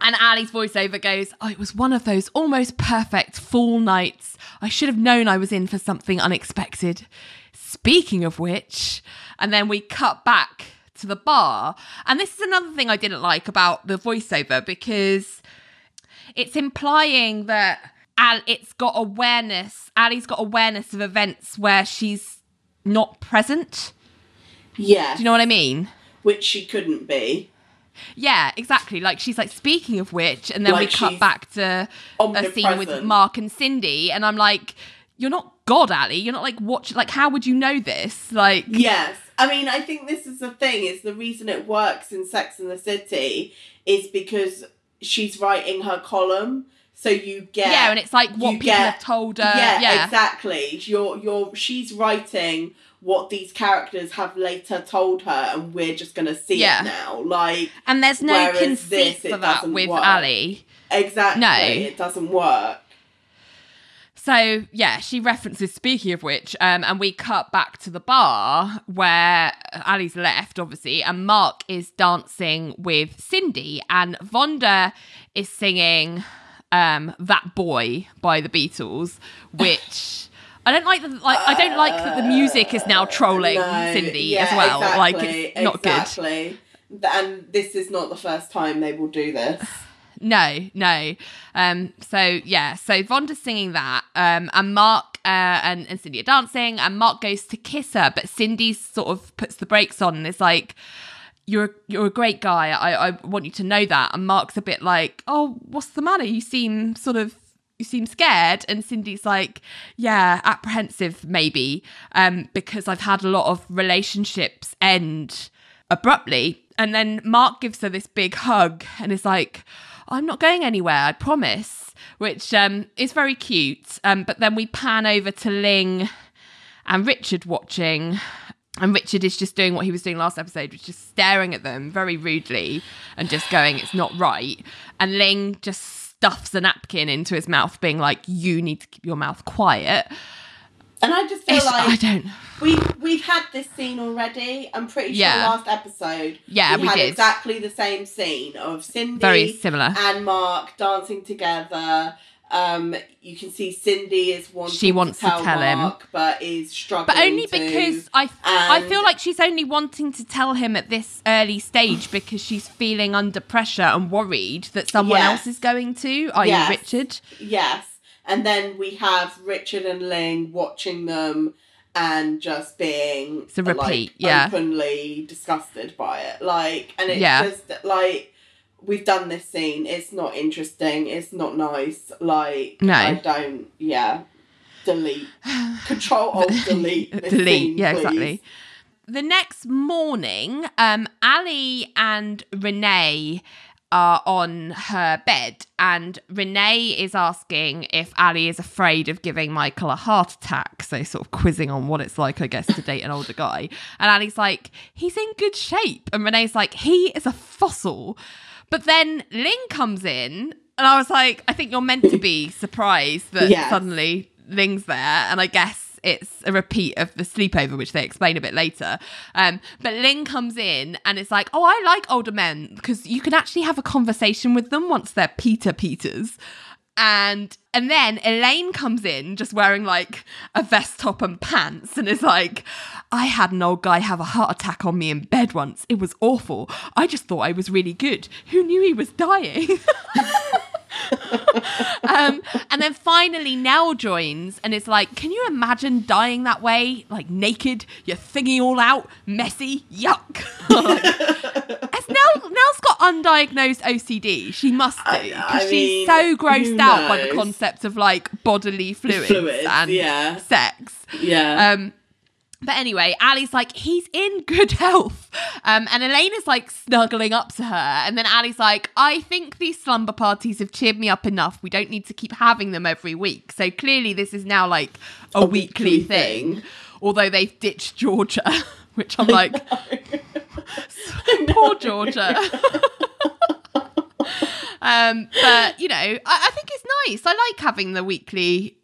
and Ally's voiceover goes, Oh, it was one of those almost perfect fall nights. I should have known I was in for something unexpected. Speaking of which, and then we cut back to the bar. And this is another thing I didn't like about the voiceover because it's implying that Al, it's got awareness. Ally's got awareness of events where she's not present. Yeah, Do you know what I mean? which she couldn't be. Yeah, exactly. Like she's like, speaking of which, and then Like we cut back to a scene with. Mark and Cindy, and I'm like, you're not God, Ally. You're not like watch. Like, how would you know this? Like, Yes. I mean, I think this is the thing, is the reason it works in Sex and the City is because she's writing her column. So you get yeah, and it's like what people get- have told her. yeah, Yeah, exactly. You're you're she's writing what these characters have later told her and we're just gonna see Yeah. it now. Like and there's no conceit this, for that with work. Ally. exactly. No. It doesn't work. So yeah, she references. Speaking of which, um, and we cut back to the bar where Ally's left, obviously, and Mark is dancing with Cindy, and Vonda is singing um, "That Boy" by the Beatles, which. *laughs* I don't like the like. I don't like that the music is now trolling No, Cindy yeah, as well. like exactly, it's not good. And this is not the first time they will do this. *sighs* No, no. Um, so yeah, so Vonda's singing that, um, and Mark uh, and, and Cindy are dancing, and Mark goes to kiss her, but Cindy sort of puts the brakes on and is like, "You're you're a great guy. I, I want you to know that." And Mark's a bit like, "Oh, what's the matter? You seem sort of." You seem scared, and Cindy's like, "Yeah, apprehensive, maybe, um, because I've had a lot of relationships end abruptly." And then Mark gives her this big hug, and is like, I'm not going anywhere, I promise, which um, is very cute. Um, but then we pan over to Ling and Richard watching. And Richard is just doing what he was doing last episode, which is staring at them very rudely and just going, it's not right. And Ling just stuffs a napkin into his mouth, being like, you need to keep your mouth quiet. And I just feel It's- I don't. we've we've had this scene already. I'm pretty sure Yeah. last episode Yeah, we had did. exactly the same scene of Cindy Very similar. and Mark dancing together. Um, you can see Cindy is wanting She wants to to tell, tell him. But is struggling. But only to. because I I feel like she's only wanting to tell him at this early stage *sighs* because she's feeling under pressure and worried that someone Yes. else is going to, Are Yes. Richard. Yes. And then we have Richard and Ling watching them and just being It's a repeat, like, yeah. openly disgusted by it. Like and it's Yeah. just like we've done this scene, it's not interesting, it's not nice. Like No. I don't yeah. Delete. *sighs* Control alt *laughs* delete. Delete, scene, yeah, please. exactly. The next morning, um, Ally and Renee are on her bed, and Renee is asking if Ally is afraid of giving Michael a heart attack. So, sort of quizzing on what it's like, I guess, to date an older guy. And Ally's like, he's in good shape. And Renee's like, he is a fossil. But then Ling comes in, and I was like, I think you're meant to be *laughs* surprised that Yes. suddenly Ling's there. And I guess it's a repeat of the sleepover, which they explain a bit later. Um, but Ling comes in and it's like, oh, I like older men because you can actually have a conversation with them once they're Peter Peters. And and then Elaine comes in just wearing like a vest top and pants and is like, I had an old guy have a heart attack on me in bed once. It was awful. I just thought I was really good. Who knew he was dying? *laughs* *laughs* um, and then finally Nelle joins and it's like, can you imagine dying that way? Like naked, your thingy all out, messy, yuck. Like, *laughs* has Nelle, Nelle's got undiagnosed OCD. She must do. I- Because she's mean, so grossed out by the concept of like bodily fluids, Fluids, and yeah. sex. Yeah. Um, but anyway, Ally's like, he's in good health. Um, and Elena's like snuggling up to her. And then Ally's like, I think these slumber parties have cheered me up enough. We don't need to keep having them every week. So clearly, this is now like a, A weekly, weekly thing. thing. Although they've ditched Georgia, *laughs* which I'm like, *laughs* poor Georgia. *laughs* um, but, you know, I, I think it's nice. I like having the weekly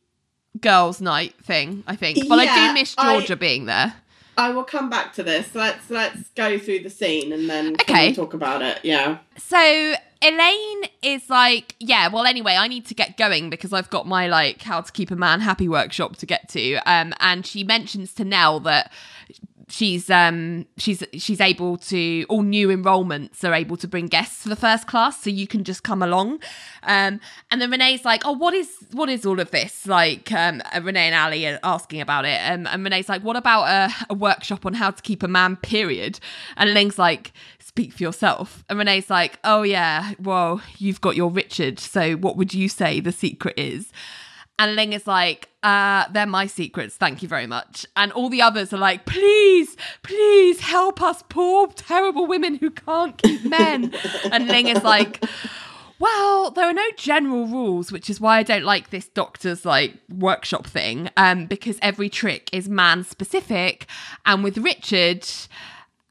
girls' night thing, I think. But I do miss I- Georgia being there. I will come back to this. Let's let's go through the scene and then Okay. talk about it. Yeah. So Elaine is like, yeah, well, anyway, I need to get going because I've got my like how to keep a man happy workshop to get to. Um, and she mentions to Nelle that she's um she's she's able to all new enrollments are able to bring guests for the first class so you can just come along. Um and then renee's like oh what is what is all of this? Like um uh, renee and ally are asking about it. Um, and renee's like what about a, a workshop on how to keep a man period? And ling's like speak for yourself. And renee's like oh yeah well you've got your richard so what would you say the secret is and Ling is like, uh, they're my secrets, thank you very much. And all the others are like, please, please help us, poor, terrible women who can't keep men. *laughs* and Ling is like, well, there are no general rules, which is why I don't like this doctor's like workshop thing, um, because every trick is man specific. And with Richard,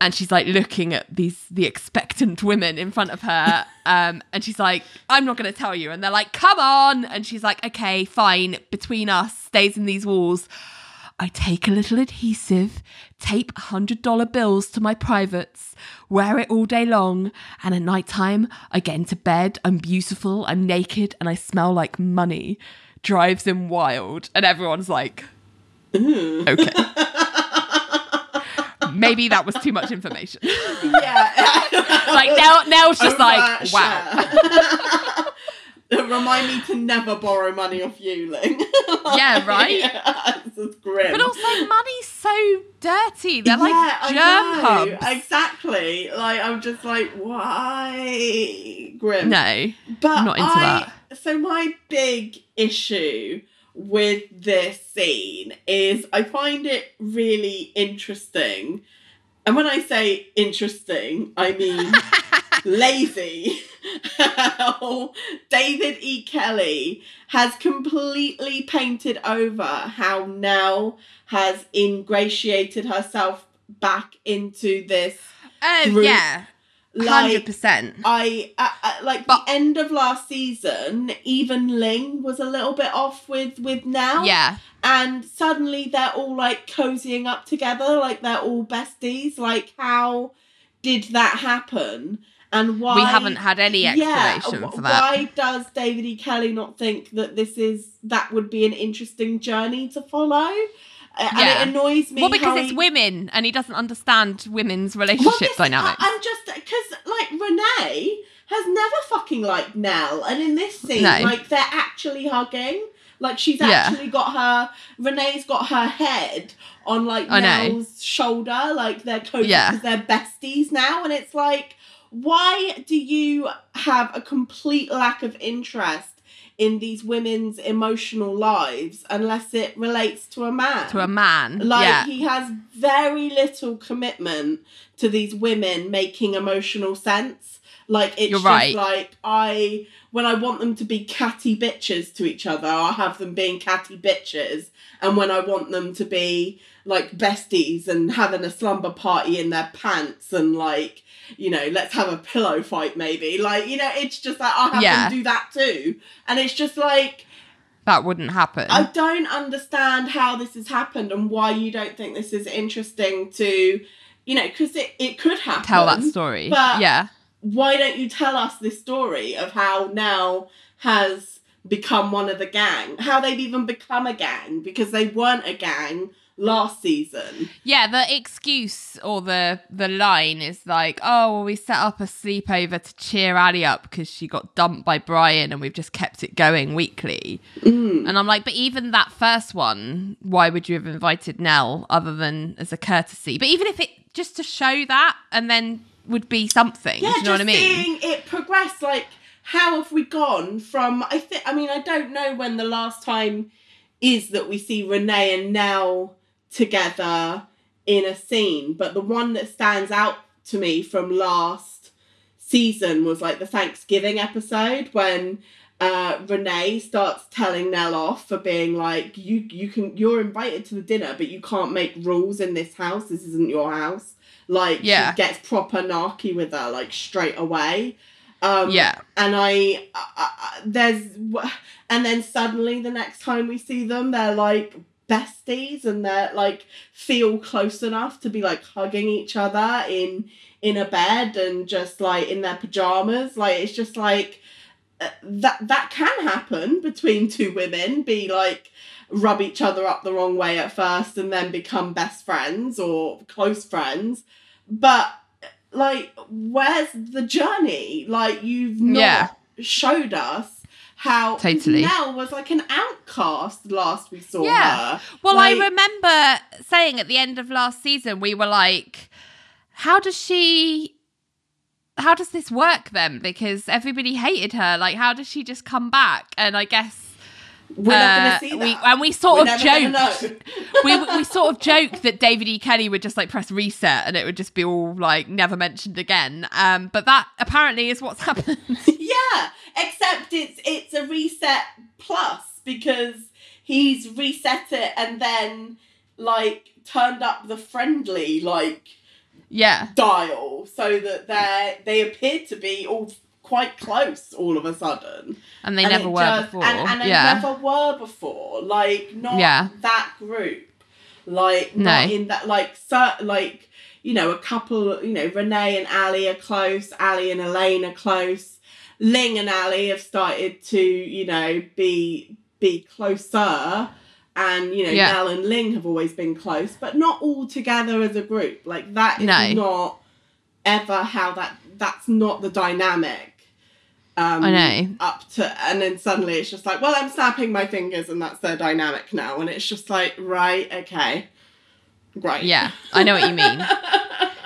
and she's like looking at these the expectant women in front of her *laughs* um and she's like i'm not going to tell you. And they're like come on! And she's like okay fine. Between us stays in these walls. I take a little adhesive tape hundred dollar bills to my privates wear it all day long and at night time i get into bed i'm beautiful i'm naked and i smell like money. Drives him wild and everyone's like okay *laughs* maybe that was too much information Yeah. like now now it's just like wow. *laughs* Remind me to never borrow money off you, Ling. Yeah, *laughs* right? Yeah, this is grim. but also money's so dirty they're like Yeah, I germ hubs Exactly. Like I'm just like, why grim? no but not into I, So my big issue with this scene is I find it really interesting. And when I say interesting, I mean *laughs* lazy. *laughs* How David E. Kelley has completely painted over how Nelle has ingratiated herself back into this oh group, yeah like 100% I, I, I like But- the end of last season. Even Ling was a little bit off with with now. yeah and suddenly they're all like cozying up together, like they're all besties. Like, how did that happen? And why we haven't had any explanation yeah, for that Why does David E. Kelley not think that this is that would be an interesting journey to follow? Uh, Yeah. And it annoys me. well because it's he- women and he doesn't understand women's well, relationship this- dynamics I'm just because like Renee has never fucking liked Nelle, and in this scene, No. like they're actually hugging. Like she's Yeah. actually got her Renee's got her head on like I know. Nelle's shoulder, like they're cozy Yeah. because they're besties now, and it's like, why do you have a complete lack of interest in these women's emotional lives unless it relates to a man. To a man. Like yeah. he has very little commitment to these women making emotional sense. Like it's You're just right. like I when I want them to be catty bitches to each other, I'll have them being catty bitches. And when I want them to be like besties and having a slumber party in their pants and like, you know, let's have a pillow fight maybe. Like, you know, it's just like I'll have Yeah. them do that too. And it's just like that wouldn't happen. I don't understand how this has happened and why you don't think this is interesting to, you know, because it, it could happen. Tell that story. but- yeah. Why don't you tell us this story of how now has become one of the gang? How they've even become a gang because they weren't a gang last season. Yeah, the excuse or the the line is like, "Oh, well, we set up a sleepover to cheer Ally up because she got dumped by Brian, and we've just kept it going weekly." Mm. And I'm like, but even that first one, why would you have invited Nelle other than as a courtesy? But even if it just to show that, and then would be something. Yeah, do you know just what I mean? seeing it progress. Like, how have we gone from? I think. I mean, I don't know when the last time is that we see Renee and Nelle together in a scene, but the one that stands out to me from last season was like the Thanksgiving episode when uh, Renee starts telling Nelle off for being like, you you can you're invited to the dinner, but you can't make rules in this house. This isn't your house. Like, Yeah. gets proper narky with her like straight away. Um, Yeah. and I, I, I there's and then suddenly the next time we see them they're like besties and they're like feel close enough to be like hugging each other in in a bed and just like in their pajamas. Like it's just like uh, that that can happen between two women be like rub each other up the wrong way at first and then become best friends or close friends. But like where's the journey? Like you've not Yeah. showed us how Totally. Nelle was like an outcast last we saw Yeah. her Well, Like, I remember saying at the end of last season, we were like, how does she. How does this work then? Because everybody hated her. Like, how does she just come back? And I guess we're not uh, gonna see that we and we sort We're of joked. *laughs* we we sort of joked that David E. Kelley would just like press reset and it would just be all like never mentioned again. Um, but that apparently is what's *laughs* happened. yeah, except it's it's a reset plus because he's reset it and then like turned up the friendly like yeah, dial so that they they appear to be all quite close all of a sudden. and they And never were just- before. And, and they yeah, never were before. Like not Yeah. that group. Like not in that like cer like you know a couple. You know Renee and Ally are close. Ally and Elaine are close. Ling and Ally have started to you know be be closer. And you know, Yeah. Nelle and Ling have always been close, but not all together as a group. Like that is No. not ever how that. That's not the dynamic. Um, I know. up to and then suddenly it's just like well i'm snapping my fingers and that's their dynamic now and it's just like right okay right yeah, I know what you mean.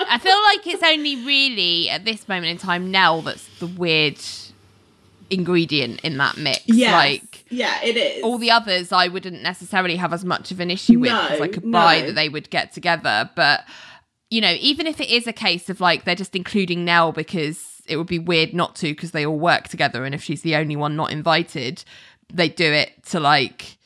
I feel like it's only really at this moment in time Nelle that's the weird ingredient in that mix. yes. Like yeah it is all the others I wouldn't necessarily have as much of an issue with because No, I could buy that they would get together. But you know, even if it is a case of like they're just including Nelle because it would be weird not to because they all work together, and if she's the only one not invited, they do it to like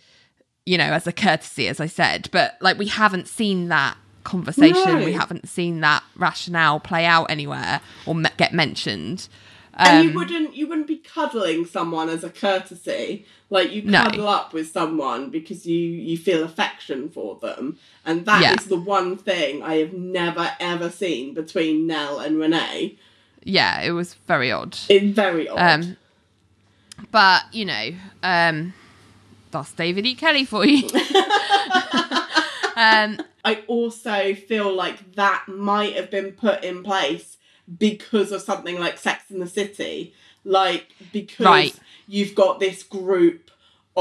you know as a courtesy, as I said. But like we haven't seen that conversation, No. we haven't seen that rationale play out anywhere or me- get mentioned. and you Um, wouldn't you wouldn't be cuddling someone as a courtesy like you No. cuddle up with someone because you you feel affection for them and that is Yeah. the one thing i have never ever seen between nelle and renee yeah, it was very odd. it's very odd Um, but you know, um, that's David E. Kelley for you. *laughs* um, I also feel like that might have been put in place because of something like Sex in the City. Like, because Right. you've got this group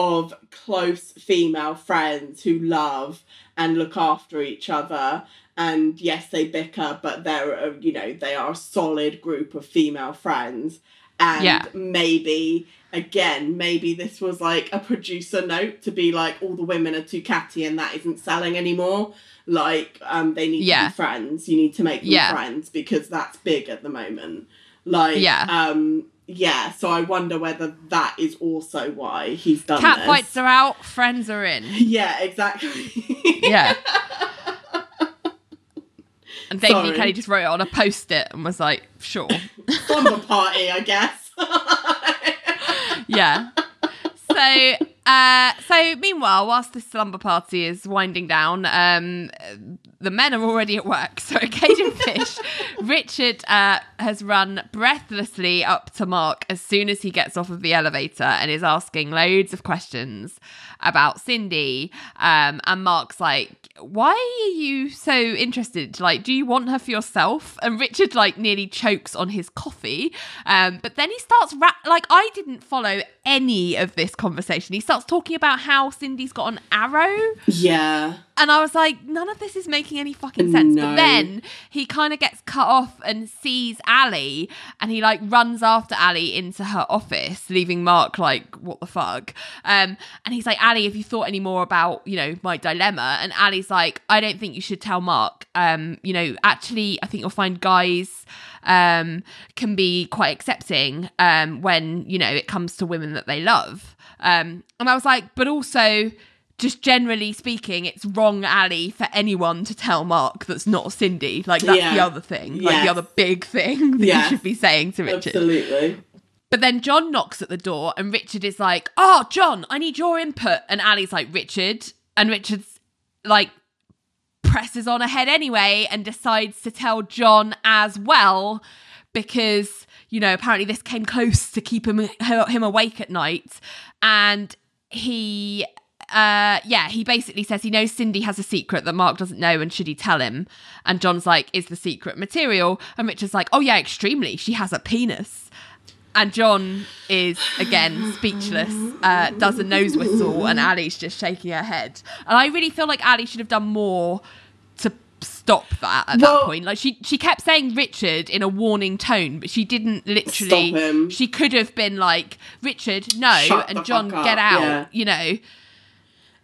of close female friends who love and look after each other. And yes, they bicker, but they're, a, you know, they are a solid group of female friends. and Yeah. maybe again maybe this was like a producer note to be like all the women are too catty and that isn't selling anymore like um they need Yeah. to be friends you need to make them Yeah. friends because that's big at the moment like Yeah. um yeah so i wonder whether that is also why he's done Cat this. fights are out, friends are in. *laughs* yeah exactly Yeah. *laughs* And David Sorry. Kelley just wrote it on a post it and was like, sure. slumber party i guess *laughs* yeah. So, uh, so meanwhile, whilst this slumber party is winding down, um, the men are already at work. *laughs* So, Cage and Fish, *laughs* Richard uh, has run breathlessly up to Mark as soon as he gets off of the elevator and is asking loads of questions about Cindy. Um, and Mark's like, "Why are you so interested? Like, do you want her for yourself?" And Richard like nearly chokes on his coffee. Um, but then he starts ra- like I didn't follow any of this conversation. He starts talking about how Cindy's got an arrow. yeah And I was like, none of this is making any fucking sense. No. But then he kind of gets cut off and sees Ally and he like runs after Ally into her office, leaving Mark like, what the fuck? Um, and he's like, Ally, have you thought any more about, you know, my dilemma? And Ally's like, I don't think you should tell Mark. Um, you know, actually, I think you'll find guys um can be quite accepting um when you know it comes to women that they love um and i was like but also just generally speaking, it's wrong, Ally, for anyone to tell Mark that's not Cindy. Like that's the other thing, like Yes. the other big thing *laughs* that Yes. you should be saying to Richard. absolutely But then John knocks at the door, and Richard is like, "Oh, John, I need your input." And Ally's like, "Richard," and Richard's like presses on ahead anyway, and decides to tell John as well because you know apparently this came close to keep him him awake at night, and he. Uh yeah, he basically says he knows Cindy has a secret that Mark doesn't know and should he tell him? And John's like, is the secret material? And Richard's like, oh yeah, extremely. She has a penis. And John is again speechless, uh, does a nose whistle, and Ally's just shaking her head. And I really feel like Ally should have done more to stop that at Well- that point. Like she she kept saying Richard in a warning tone, but she didn't literally. Stop him. She could have been like Richard, no, Shut and John, get out. yeah. You know,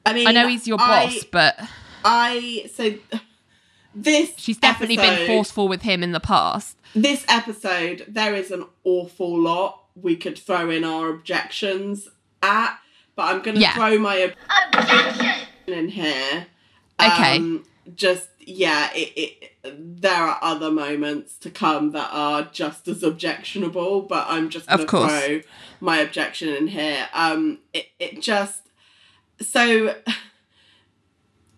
I mean, I know he's your I- boss, but I so this she's definitely been forceful with him in the past. This episode, there is an awful lot we could throw in our objections at, but I'm going to Yeah. throw my Objection! objection in here. Okay. Um, just yeah, it, it there are other moments to come that are just as objectionable, but I'm just going to course. throw my objection in here. Um, it it just so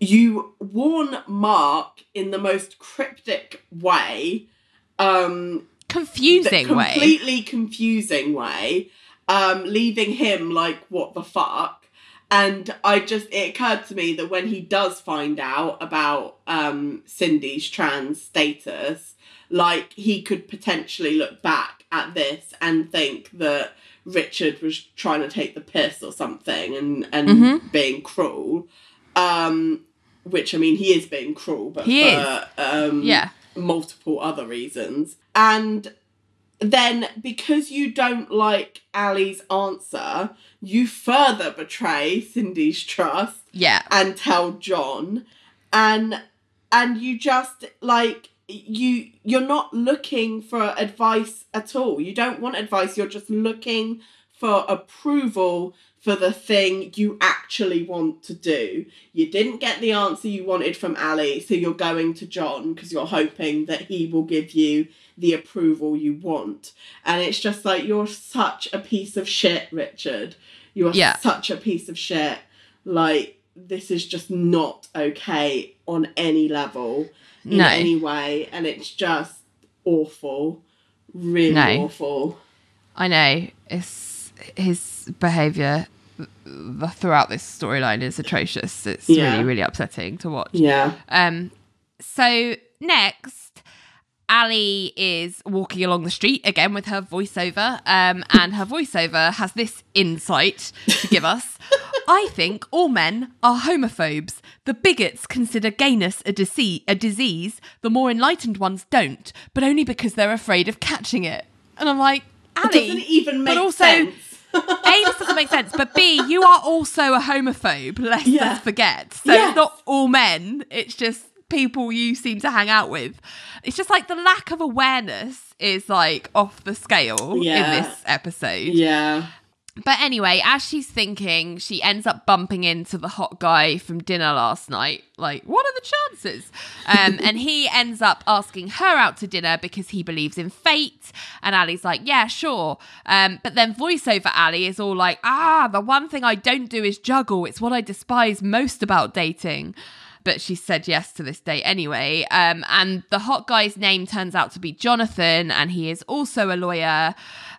you warn Mark in the most cryptic way. Um, Confusing way. completely confusing way, um, leaving him like, what the fuck? And I just, it occurred to me that when he does find out about um, Cindy's trans status, like he could potentially look back at this and think that Richard was trying to take the piss or something and, and Mhm. being cruel. Um, which I mean, he is being cruel, but He for um, Yeah. multiple other reasons. And then because you don't like Ally's answer, you further betray Cindy's trust Yeah. and tell John and and you just like you you're not looking for advice at all. You don't want advice, you're just looking for approval for the thing you actually want to do. You didn't get the answer you wanted from Ally, so you're going to John because you're hoping that he will give you the approval you want. And it's just like you're such a piece of shit, Richard. You are Yeah. such a piece of shit. Like this is just not okay on any level in No. any way and it's just awful. Really No. awful. I know. It's his behaviour throughout this storyline is atrocious. It's Yeah. really, really upsetting to watch. Yeah. Um, so next, Ally is walking along the street again with her voiceover, um, and her voiceover has this insight to give us. *laughs* I think all men are homophobes. The bigots consider gayness a, dise- a disease. The more enlightened ones don't, but only because they're afraid of catching it. And I'm like, Ally, doesn't even make but also, sense. A, this doesn't make sense, but B, you are also a homophobe, let's Yeah. let's forget. So Yes. it's not all men, it's just people you seem to hang out with. It's just like the lack of awareness is like off the scale Yeah. in this episode. yeah. But anyway, as she's thinking, she ends up bumping into the hot guy from dinner last night. Like, what are the chances? Um, *laughs* and he ends up asking her out to dinner because he believes in fate. And Ally's like, yeah, sure. Um, but then voiceover Ally is all like, ah, the one thing I don't do is juggle. It's what I despise most about dating. But she said yes to this date anyway. Um, and the hot guy's name turns out to be Jonathan, and he is also a lawyer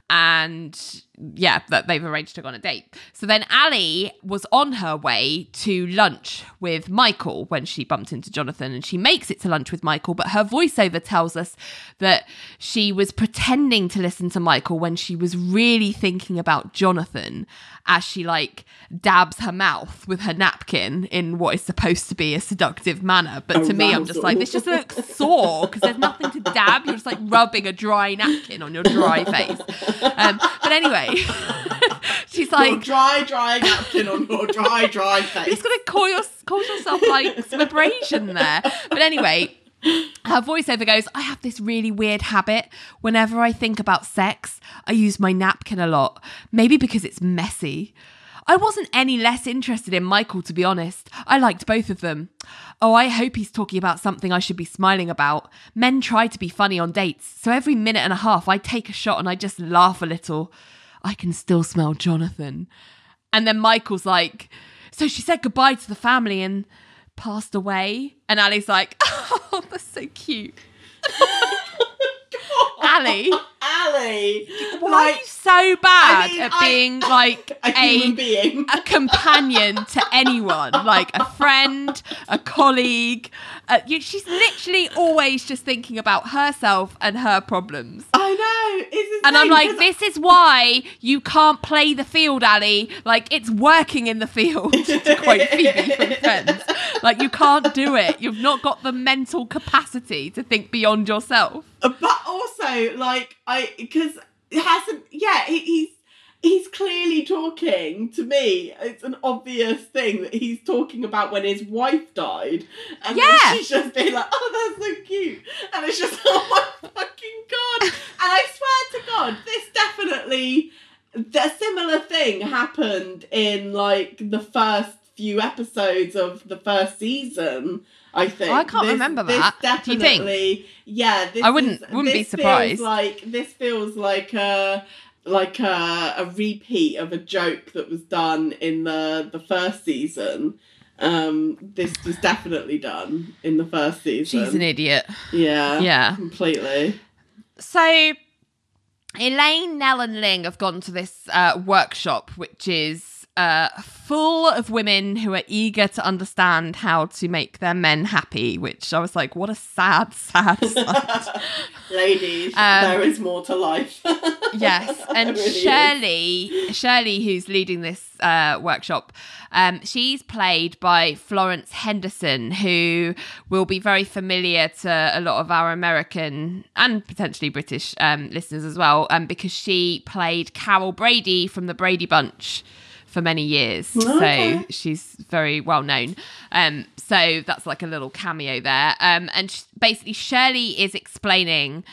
and yeah, that they've arranged to go on a date. So then Ally was on her way to lunch with Michael when she bumped into Jonathan, and she makes it to lunch with Michael. But her voiceover tells us that she was pretending to listen to Michael when she was really thinking about Jonathan as she like dabs her mouth with her napkin in what is supposed to be a seductive manner. But to me, I'm just like, this just looks sore because there's nothing to dab. You're just like rubbing a dry napkin on your dry face. Um, but anyway, *laughs* she's Your like, dry, dry napkin on your dry, dry *laughs* face. just gonna call your cause yourself like some abrasion there. But anyway. Her voiceover goes, I have this really weird habit. Whenever I think about sex, I use my napkin a lot. Maybe because it's messy. I wasn't any less interested in Michael, to be honest. I liked both of them. Oh, I hope he's talking about something I should be smiling about. Men try to be funny on dates, so every minute and a half I take a shot and I just laugh a little. I can still smell Jonathan. And then Michael's like, So she said goodbye to the family and passed away. And Ally's like, *laughs* Oh, that's so cute. *laughs* Ally, *laughs* Ally. why like, are you so bad I mean, at I- being like *laughs* a human being. a companion to anyone, like a friend, a colleague. Uh, you, she's literally always just thinking about herself and her problems. I know. And I'm like, this is why you can't play the field, Ally. Like, it's working in the field, *laughs* to quote Phoebe from Friends. Like, you can't do it. You've not got the mental capacity to think beyond yourself. Uh, but also like I because it hasn't. Yeah, he, he's he's clearly talking to me. It's an obvious thing that he's talking about when his wife died, and Yeah. then she's just being like, "Oh, that's so cute," and it's just, *laughs* "Oh my fucking god!" And I swear to God, this definitely a similar thing happened in like the first few episodes of the first season. I think I can't This- remember that. Do you think? Definitely, yeah. This I wouldn't- is- wouldn't be surprised. Like this feels like a like a, a repeat of a joke that was done in the the first season. Um, this was definitely done in the first season. She's an idiot. Yeah, Yeah. completely. So, Elaine, Nelle, and Ling have gone to this uh, workshop, which is uh, full of women who are eager to understand how to make their men happy. Which I was like, what a sad, sad *laughs* sight. Ladies, Um, there is more to life. *laughs* yes, *laughs* and really is. Shirley, Shirley, who's leading this uh, workshop, um, she's played by Florence Henderson, who will be very familiar to a lot of our American and potentially British um, listeners as well, um, because she played Carol Brady from the Brady Bunch for many years. Okay. So she's very well known. Um, so that's like a little cameo there. Um, and sh- basically, Shirley is explaining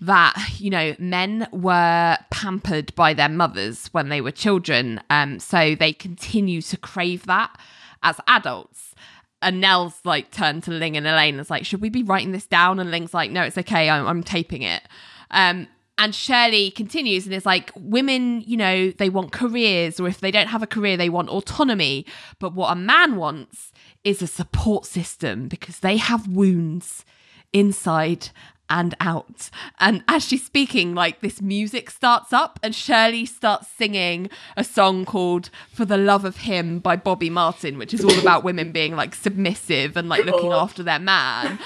that you know men were pampered by their mothers when they were children um so they continue to crave that as adults and Nelle's like turned to Ling and Elaine and is like should we be writing this down and Ling's like no it's okay I'm, I'm taping it um and Shirley continues and is like women you know they want careers or if they don't have a career they want autonomy. But what a man wants is a support system because they have wounds inside and out. And as she's speaking, like this music starts up, and Shirley starts singing a song called For the Love of Him by Bobbi Martin, which is all about women being like submissive and like looking after their man.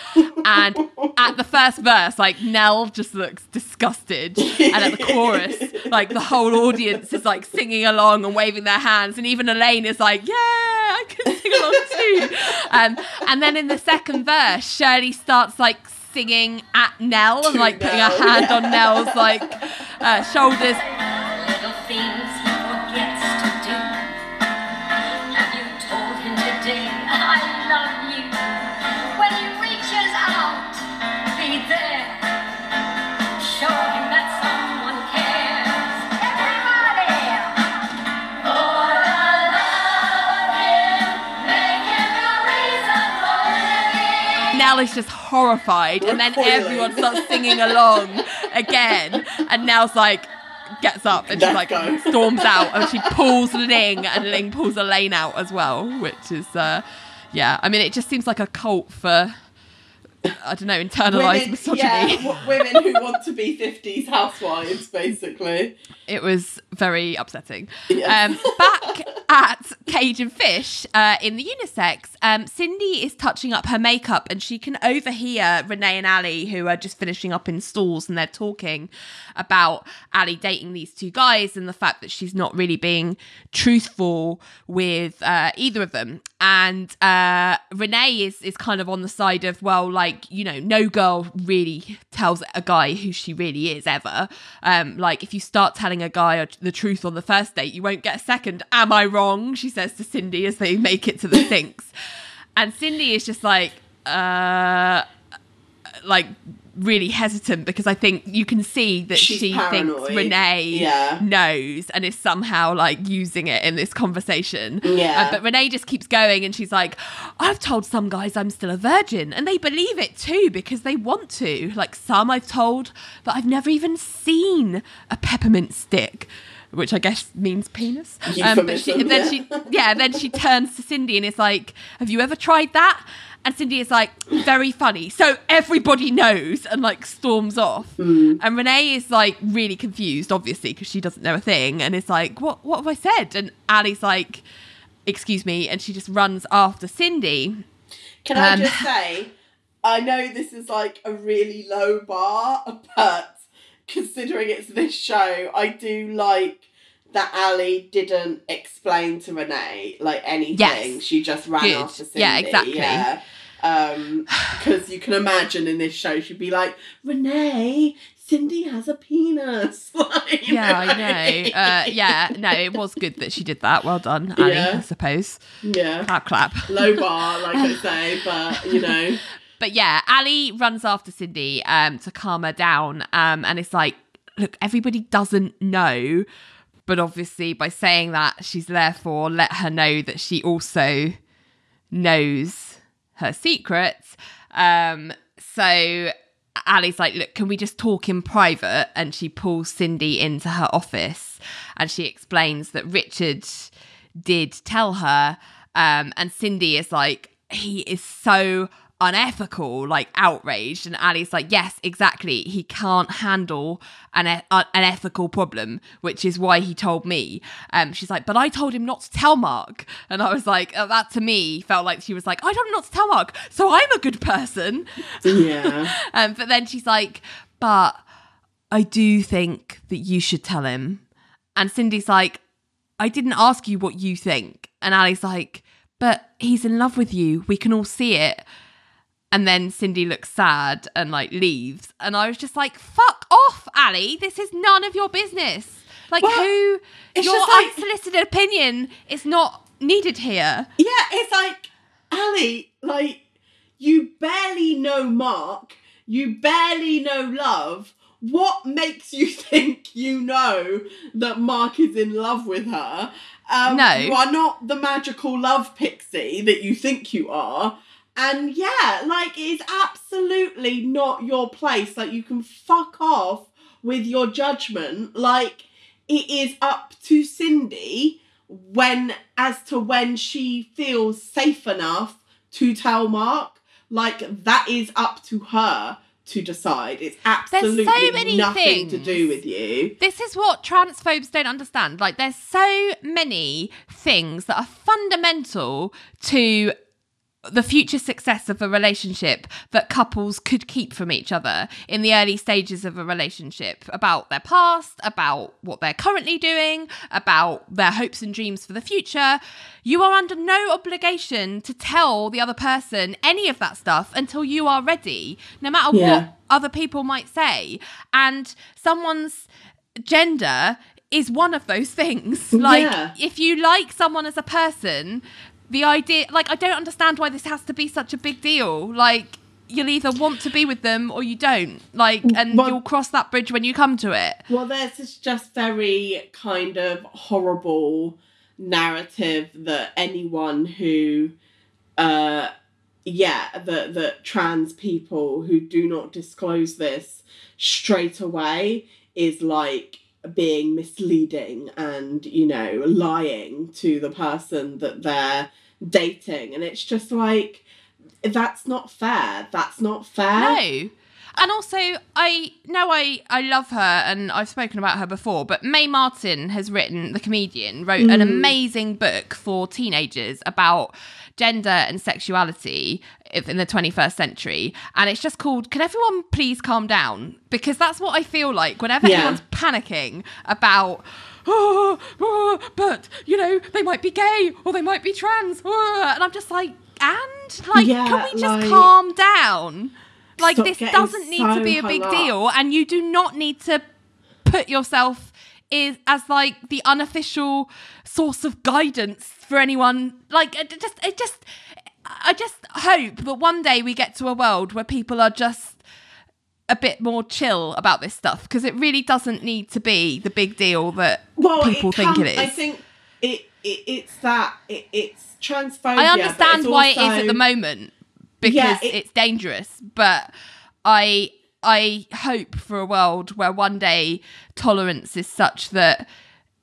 And at the first verse, like Nelle just looks disgusted. And at the chorus, like the whole audience is like singing along and waving their hands. And even Elaine is like, yeah, I can sing along too. Um, and then in the second verse, Shirley starts like singing at Nelle and like putting her Nelle, hand on Nelle's like uh, shoulders. Is just horrified, and then everyone starts singing along again. And Nelle's like, gets up and she like go. storms out, and she pulls Ling, and Ling pulls Elaine out as well, which is, uh, yeah. I mean, it just seems like a cult for, I don't know, internalized misogyny. yeah, women who want to be 50s housewives, basically. It was very upsetting. Yes. Um, back at Cage and Fish uh, in the unisex, um, Cindy is touching up her makeup and she can overhear Renee and Ally, who are just finishing up in stalls, and they're talking about Ally dating these two guys and the fact that she's not really being truthful with uh, either of them. And uh, Renee is is kind of on the side of well, like you know, no girl really tells a guy who she really is ever. Um, like if you start telling a guy the truth on the first date, you won't get a second. Am I wrong? She says to Cindy as they make it to the sinks, and Cindy is just like, uh, like really hesitant because I think you can see that She's she paranoid. thinks Renee Yeah. knows and is somehow like using it in this conversation. Yeah. Uh, but Renee just keeps going and she's like, I've told some guys I'm still a virgin and they believe it too because they want to. Like some I've told that I've never even seen a peppermint stick. Which I guess means penis. Um, but she, then yeah. she, yeah, then she turns to Cindy and is like, "Have you ever tried that?" And Cindy is like, "Very funny." So everybody knows and like storms off. Hmm. And Renee is like really confused, obviously, because she doesn't know a thing, and is like, "What? What have I said?" And Ally's like, "Excuse me," and she just runs after Cindy. Can I Um, just say, I know this is like a really low bar, *laughs* but considering it's this show, I do like that Ally didn't explain to Renee like anything. Yes. She just ran Good. after Cindy. Yeah, exactly. Yeah. Um, because you can imagine in this show, she'd be like, Renee, Cindy has a penis. *laughs* Like, Yeah, I know. Uh, yeah, no, it was good that she did that. Well done, Ally. Yeah. I suppose. yeah. Clap, clap. Low bar, *laughs* like I say, but you know. But yeah, Ally runs after Cindy um, to calm her down. Um, and it's like, look, everybody doesn't know. But obviously, by saying that, she's therefore let her know that she also knows her secrets. Um, so Ally's like, look, can we just talk in private? And she pulls Cindy into her office and she explains that Richard did tell her. Um, and Cindy is like, he is so unethical, like outraged. And Ally's like, yes, exactly. He can't handle an, e- uh, an ethical problem, which is why he told me. Um, she's like, but I told him not to tell Mark. And I was like, uh, that to me felt like she was like, I told him not to tell Mark, so I'm a good person. Yeah. *laughs* Um, but then she's like, but I do think that you should tell him. And Cindy's like, I didn't ask you what you think. And Ally's like, but he's in love with you. We can all see it. And then Cindy looks sad and like leaves. And I was just like, fuck off, Ally. This is none of your business. Like, Well, who, your just like- unsolicited opinion is not needed here. Yeah, it's like, Ally, like, you barely know Mark, you barely know love. What makes you *laughs* think you know that Mark is in love with her? Um, No. You are not the magical love pixie that you think you are. And yeah, like, it's absolutely not your place. Like, you can fuck off with your judgment. Like, it is up to Cindy when as to when she feels safe enough to tell Mark. Like that is up to her to decide. It's absolutely many nothing to do with you. This is what transphobes don't understand. Like, there's so many things that are fundamental to the future success of a relationship that couples could keep from each other in the early stages of a relationship about their past, about what they're currently doing, about their hopes and dreams for the future. You are under no obligation to tell the other person any of that stuff until you are ready, no matter Yeah. what other people might say. And someone's gender is one of those *laughs* things. Like, Yeah. if you like someone as a person, the idea, like, I don't understand why this has to be such a big deal. Like, you'll either want to be with them or you don't. Like, and Well- you'll cross that bridge when you come to it. Well, there's this just very kind of horrible narrative that anyone who, uh, yeah, that that trans people who do not disclose this straight away is like being misleading and you know lying to the person that they're dating, and it's just like that's not fair. That's not fair. No. And also, I know I, I love her and I've spoken about her before, but Mae Martin has written, the comedian, wrote an mm. amazing book for teenagers about gender and sexuality in the 21st century. And it's just called Can Everyone Please Calm Down? Because that's what I feel like whenever Yeah. anyone's panicking about. Oh, oh, but you know they might be gay or they might be trans, oh," and I'm just like, and like, Yeah, can we just like- calm down? Like this doesn't need to be a big up. deal, and you do not need to put yourself is as like the unofficial source of guidance for anyone. Like it just, it just, I just hope that one day we get to a world where people are just a bit more chill about this stuff because it really doesn't need to be the big deal that well, people it think come- it is. I think it, it it's that it, it's transphobia. I understand why it is at the moment because Yeah, it- it's dangerous, but I I hope for a world where one day tolerance is such that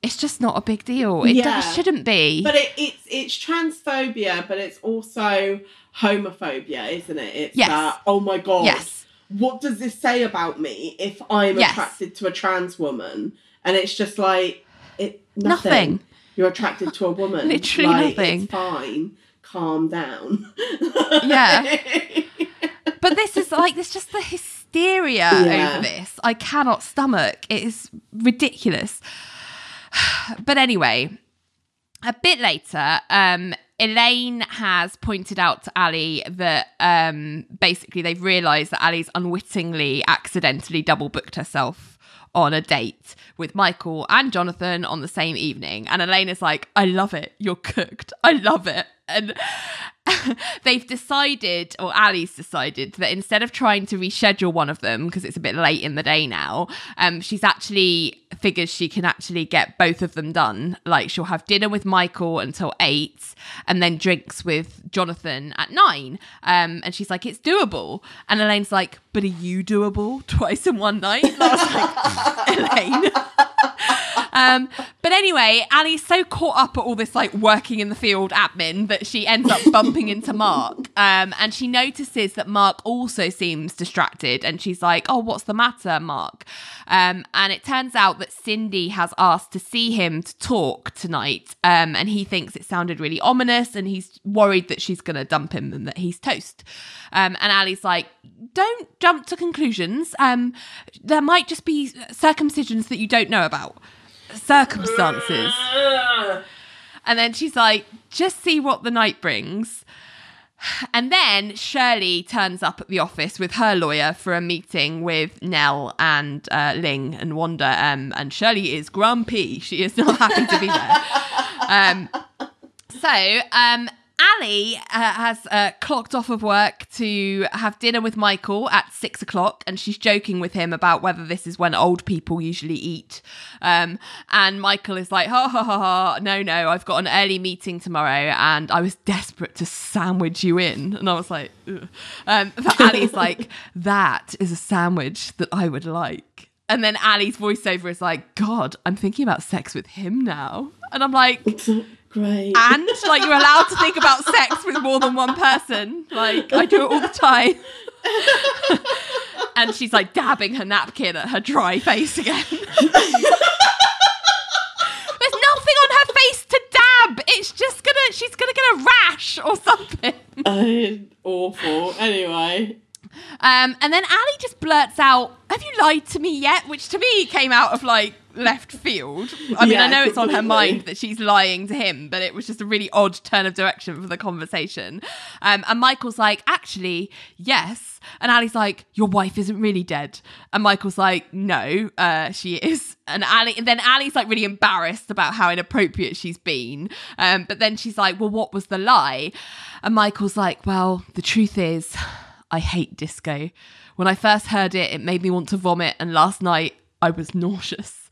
it's just not a big deal. It Yeah. shouldn't be. But it, it's it's transphobia, but it's also homophobia, isn't it? It's Yes. that oh my god, Yes. what does this say about me if I'm Yes. attracted to a trans woman? And it's just like it nothing. Nothing. You're attracted to a *laughs* woman. Literally like, nothing. It's fine. Calm down. *laughs* Yeah. but this is like there's just the hysteria Yeah. over this. I cannot stomach. It is ridiculous. *sighs* But anyway, a bit later, um, Elaine has pointed out to Ally that um, basically they've realised that Ally's unwittingly, accidentally double booked herself on a date with Michael and Jonathan on the same evening. And Elaine is like, I love it. You're cooked. I love it. And *laughs* they've decided, or Ally's decided, that instead of trying to reschedule one of them because it's a bit late in the day now, um, she's actually figures she can actually get both of them done. Like she'll have dinner with Michael until eight, and then drinks with Jonathan at nine. Um, and she's like, it's doable. And Elaine's like, but are you doable *laughs* twice in one night? And I was like, *laughs* Elaine. Um, but anyway, Ally's so caught up at all this like working in the field admin that she ends up bumping into Mark. Um, and she notices that Mark also seems distracted and she's like, Oh, what's the matter, Mark? Um, and it turns out that Cindy has asked to see him to talk tonight. Um, and he thinks it sounded really ominous and he's worried that she's going to dump him and that he's toast. Um, and Ally's like, Don't jump to conclusions. Um, there might just be circumcisions that you don't know about circumstances. *laughs* And then she's like, just see what the night brings. *sighs* And then Shirley turns up at the office with her lawyer for a meeting with Nelle and uh, Ling and Wanda. Um, and Shirley is grumpy. She is not happy to be there. *laughs* Um, so, um, Ally uh, has uh, clocked off of work to have dinner with Michael at six o'clock, and she's joking with him about whether this is when old people usually eat. Um, and Michael is like, ha ha ha ha, no, no, I've got an early meeting tomorrow, and I was desperate to sandwich you in. And I was like, Ugh. um, but Ally's like, *laughs* that is a sandwich that I would like. And then Ally's voiceover is like, God, I'm thinking about sex with him now. And I'm like, *laughs* Great. and like you're allowed to think about sex with more than one person. Like I do it all the time. and she's like dabbing her napkin at her dry face again. There's nothing on her face to dab. It's just gonna she's gonna get a rash or something. Oh awful. Anyway, Um, and then Ally just blurts out, "Have you lied to me yet?" Which to me came out of like left field. I mean, Yeah, I know it's on her mind that she's lying to him, but it was just a really odd turn of direction for the conversation. Um, and Michael's like, "Actually, yes." And Ally's like, "Your wife isn't really dead." And Michael's like, "No, uh, she is." And Ally, and then Ally's like really embarrassed about how inappropriate she's been. Um, but then she's like, "Well, what was the lie?" And Michael's like, "Well, the truth is." I hate disco. When I first heard it, it made me want to vomit, and last night I was nauseous.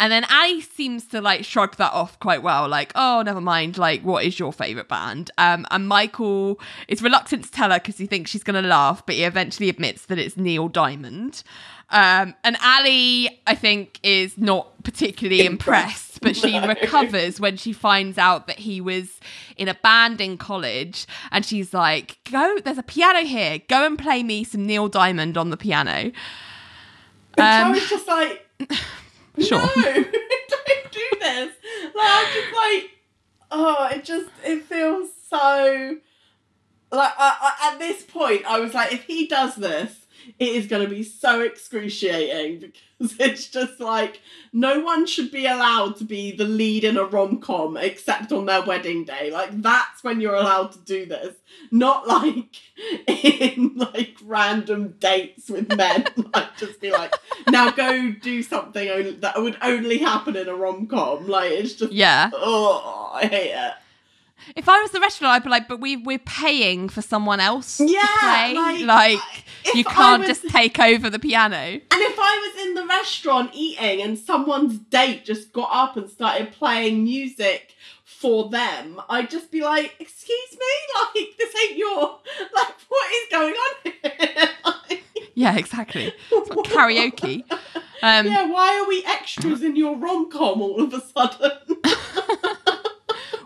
And then Ally seems to like shrug that off quite well, like, oh, never mind, like, what is your favourite band? Um, and Michael is reluctant to tell her because he thinks she's going to laugh, but he eventually admits that it's Neil Diamond. Um, and Ally, I think, is not particularly impressed, but she No. *laughs* recovers when she finds out that he was in a band in college and she's like go there's a piano here go and play me some neil diamond on the piano and I Um, was just like, *laughs* sure no, *laughs* don't do this. Like, I'm just like, oh, it just it feels so. Like I, I, at this point, I was like, if he does this, it is going to be so excruciating because *laughs* it's just like no one should be allowed to be the lead in a rom com except on their wedding day. Like that's when you're allowed to do this, not like *laughs* in like random dates with men. *laughs* like just be like, now go do something only, that would only happen in a rom com. Like it's just yeah oh, I hate it. If i was the restaurant i'd be like but we, we're paying for someone else to Yeah, play. like, like, you can't was- just take over the piano. And if I was in the restaurant eating and someone's date just got up and started playing music for them, I'd just be like, "Excuse me, *laughs* like this ain't your *laughs* like what is going on here?" *laughs* Like, yeah exactly. It's not karaoke. Um yeah, why are we extras in your rom com all of a sudden?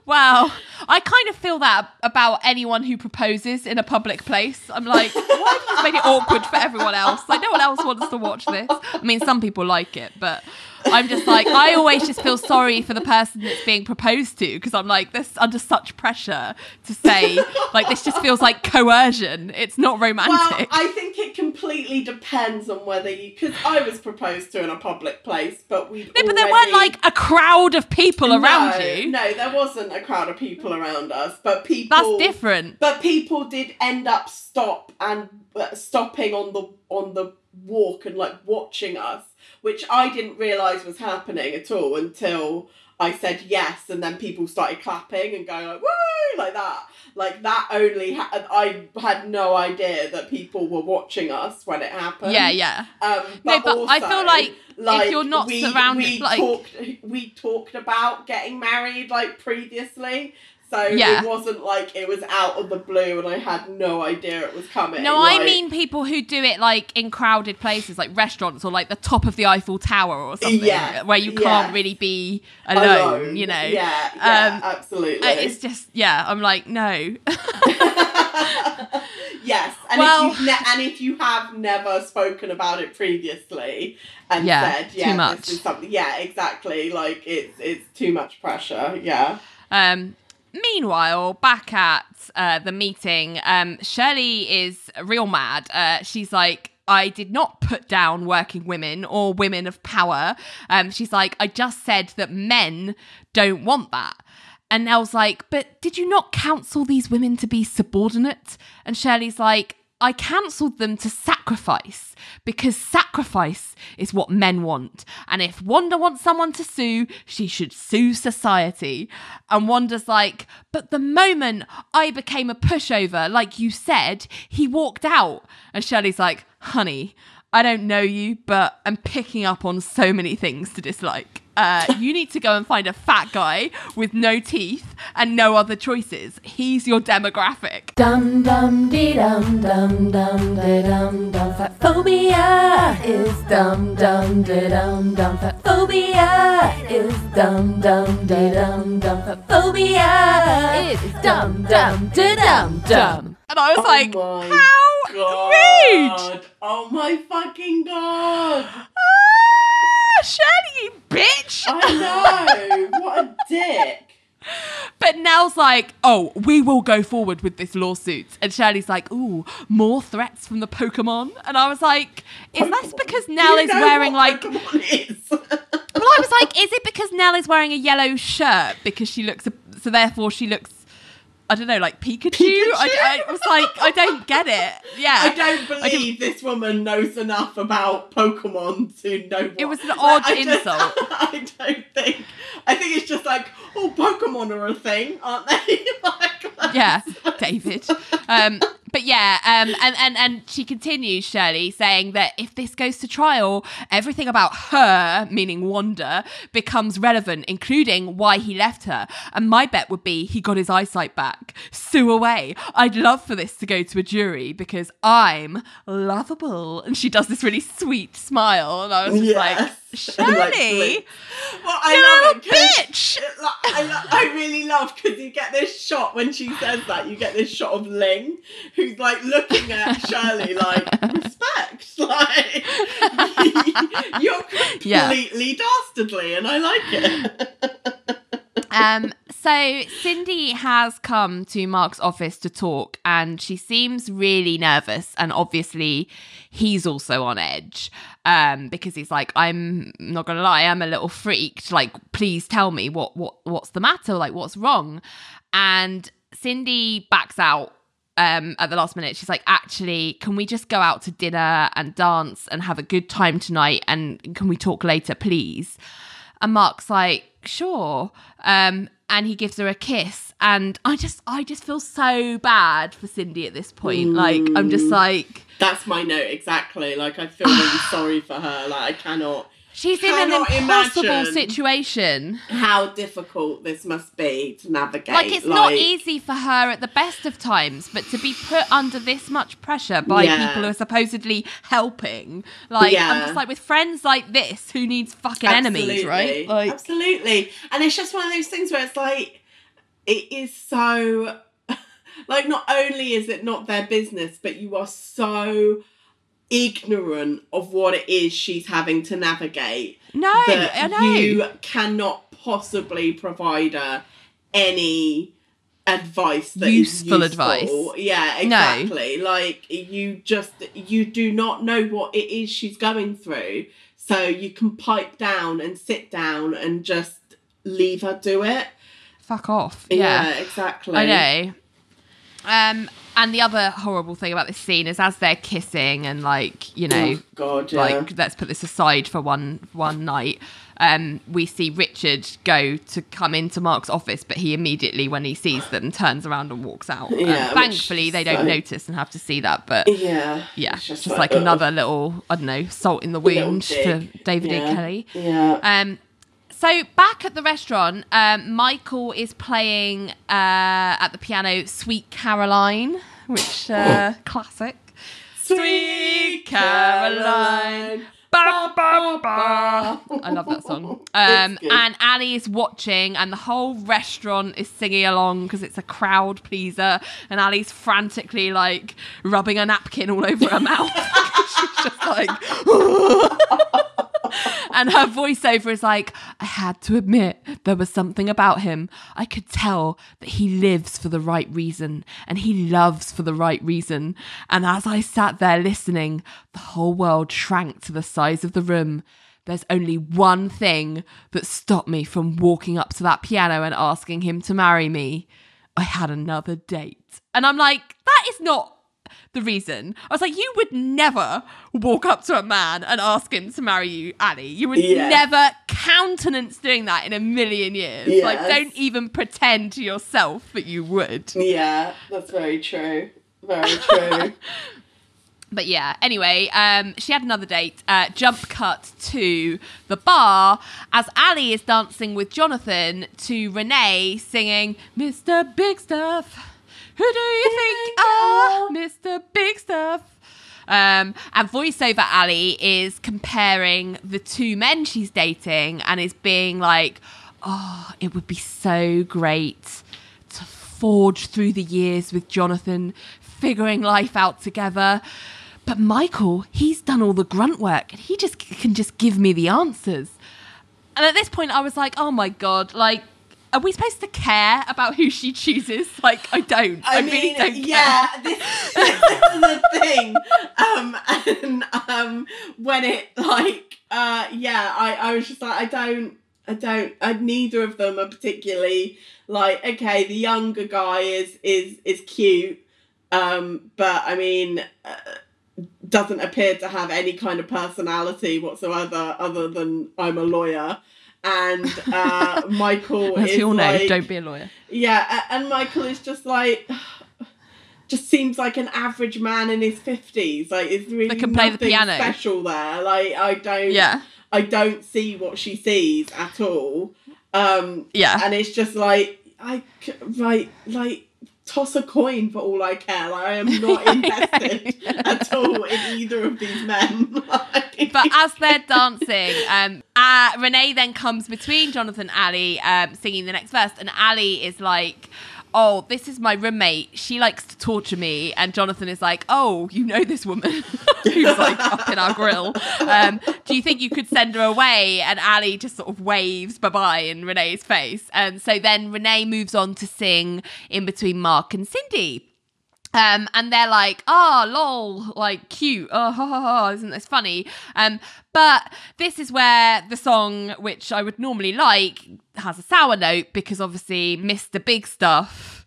Well, I kind of feel that about anyone who proposes in a public place. I'm like, *laughs* why have you made it awkward for everyone else? Like, no one else wants to watch this. I mean, some people like it, but I'm just like, I always just feel sorry for the person that's being proposed to because I'm like, this under such pressure to say, like, this just feels like coercion. It's not romantic. well. I think it completely depends on whether you because I was proposed to in a public place, but we no, but there weren't like a crowd of people around no, you. No, there wasn't a crowd of people around us, but people That's different. But people did end up stop and uh, stopping on the on the walk and like watching us, which I didn't realize was happening at all until I said yes, and then people started clapping and going like woo like that. Like that only ha- I had no idea that people were watching us when it happened. Yeah, yeah. Um, No, but, but I also, feel like if you're not we, surrounded, we like- talked, we talked about getting married like previously, so Yeah. it wasn't like it was out of the blue and I had no idea it was coming. No, I mean people who do it like in crowded places, like restaurants or like the top of the Eiffel Tower or something, Yeah, where you yeah. can't really be alone. You know, Yeah, yeah, Um, absolutely. It's just yeah. I'm like no. *laughs* yes, and Well- if you've ne- and if you have never spoken about it previously and Yeah, said, too yeah, much. this is something, yeah, exactly, like it's it's too much pressure. Yeah. Um, meanwhile, back at uh, the meeting, um, Shirley is real mad. Uh, she's like, I did not put down working women or women of power. Um, she's like, I just said that men don't want that. And Nelle's like, but did you not counsel these women to be subordinate? And Shirley's like, I cancelled them to sacrifice because sacrifice is what men want. And if Wanda wants someone to sue, she should sue society. And Wanda's like, but the moment I became a pushover, like you said, he walked out. And Shirley's like, honey, I don't know you, but I'm picking up on so many things to dislike. Uh, *laughs* you need to go and find a fat guy with no teeth and no other choices. He's your demographic. Dum dum dee dum dum dum dee dum dum. Fat phobia is dum dum dee dum dum. Fat phobia is dum dum dee dum dum. Fat phobia is dum dum dee dum dum. And I was like, oh my how rude! god! Oh my fucking god! Ah, Shirley, you bitch! I know. *laughs* what a dick. but Nelle's like, oh, we will go forward with this lawsuit. And Shirley's like, ooh, more threats from the Pokemon. And I was like, is that because Nelle You is know wearing what like. Pokemon is. Well, I was like, is it because Nelle is wearing a yellow shirt because she looks, so therefore she looks, I don't know, like Pikachu? I, I was like, I don't get it. Yeah. I don't believe this woman knows enough about Pokemon to know. What, It was an odd I just- insult. *laughs* I don't think. I think it's just like, oh, Pokemon are a thing, aren't they? like, *laughs* like- yeah, David. Um, but yeah, um, and, and, and she continues, Shirley, saying that if this goes to trial, everything about her, meaning Wanda, becomes relevant, including why he left her. And my bet would be he got his eyesight back. Sue away. I'd love for this to go to a jury because I'm lovable. And she does this really sweet smile. And I was like, Like, Shirley. Well, I love it bitch. it- like, I, lo- I really love because you get this shot when she says that. You get this shot of Ling, who's like looking at *laughs* Shirley like respect, *laughs* like *laughs* you're Yeah. completely dastardly, and I like it. Um, so Cindy has come to Mark's office to talk, and she seems really nervous. And obviously, he's also on edge um, because he's like, "I'm not gonna lie, I'm a little freaked. Like, please tell me what what what's the matter? Like, what's wrong?" And Cindy backs out um, at the last minute. She's like, actually, can we just go out to dinner and dance and have a good time tonight? And can we talk later, please? And Mark's like, sure. Um, and he gives her a kiss. And I just, I just feel so bad for Cindy at this point. Like, I'm just like, That's my note exactly. Like I feel really *sighs* sorry for her. Like I cannot. She's in an impossible situation. How difficult this must be to navigate. Like, it's not easy for her at the best of times, but to be put under this much pressure by Yeah. people who are supposedly helping. Like, I'm just like, with friends like this, who needs fucking enemies, right? Like, Absolutely. And it's just one of those things where it's like, it is so, *laughs* like, not only is it not their business, but you are so ignorant of what it is she's having to navigate no, that I know. you cannot possibly provide her any advice that is Useful useful advice. Yeah, No. exactly. Like you just you do not know what it is she's going through, so you can pipe down and sit down and just leave her do it. Fuck off. Yeah, yeah. exactly. I know. Um, and the other horrible thing about this scene is as they're kissing and like you know, Oh, God, yeah. like let's put this aside for one one night. Um, we see Richard go to come into Mark's office, but he immediately, when he sees them, turns around and walks out. Um, Yeah, which thankfully, they don't so- notice and have to see that. But yeah, yeah, it's just, like another little, I don't know, salt in the wound for. David yeah. and Kelley. Yeah. Um, so back at the restaurant, um, Michael is playing uh, at the piano "Sweet Caroline," which uh, classic. Sweet Caroline. Ba, ba, ba. I love that song. Um, and Ally is watching, and the whole restaurant is singing along because it's a crowd pleaser. And Ally's frantically like rubbing a napkin all over her *laughs* mouth. *laughs* She's just like, *laughs* and her voiceover is like, I had to admit there was something about him. I could tell that he lives for the right reason and he loves for the right reason. And as I sat there listening, the whole world shrank to the size of the room. There's only one thing that stopped me from walking up to that piano and asking him to marry me. I had another date. And I'm like, that is not the reason. I was like, you would never walk up to a man and ask him to marry you, Ally. You would Yeah. never countenance doing that in a million years. Like, don't even pretend to yourself that you would. yeah, that's very true. Very true. *laughs* But yeah, anyway, um, she had another date. Uh, jump cut to the bar as Ally is dancing with Jonathan to Renee singing Mr. Big Stuff. Who do you think are Mr. Big Stuff? Um, and voiceover Ally is comparing the two men she's dating and is being like, oh, it would be so great to forge through the years with Jonathan, figuring life out together. But Michael, he's done all the grunt work and he just can just give me the answers. And at this point, I was like, oh my God, like, are we supposed to care about who she chooses? Like, I don't. I, I, really don't. Care. yeah, this, this is the thing. Um, and um, when it like, uh, yeah, I, I was just like, I don't, I don't, I, neither of them are particularly like, okay, the younger guy is is is cute, um, but I mean. Uh, doesn't appear to have any kind of personality whatsoever other than I'm a lawyer and uh, *laughs* Michael As is all know, like, don't be a lawyer. yeah, and Michael is just like, just seems like an average man in his fifties. Like, it's really That can play the piano. special there. Like, I don't, Yeah. I don't see what she sees at all. Um, Yeah. and it's just like, I right, like. Toss a coin for all I care. Like I am not *laughs* invested at all in either of these men. *laughs* Like- but as they're dancing, um, uh, Renee then comes between Jonathan and Ally, um, singing the next verse, and Ally is like, "Oh, this is my roommate. She likes to torture me." And Jonathan is like, "Oh, you know this woman *laughs* who's like up in our grill. Um, do you think you could send her away?" And Ally just sort of waves bye bye in Renee's face, and so then Renee moves on to sing in between Mark and Cindy. Um, and they're like, oh, lol, like cute. Oh, ha, ha, ha, isn't this funny? Um, but this is where the song, which I would normally like, has a sour note because obviously Mr. Big Stuff,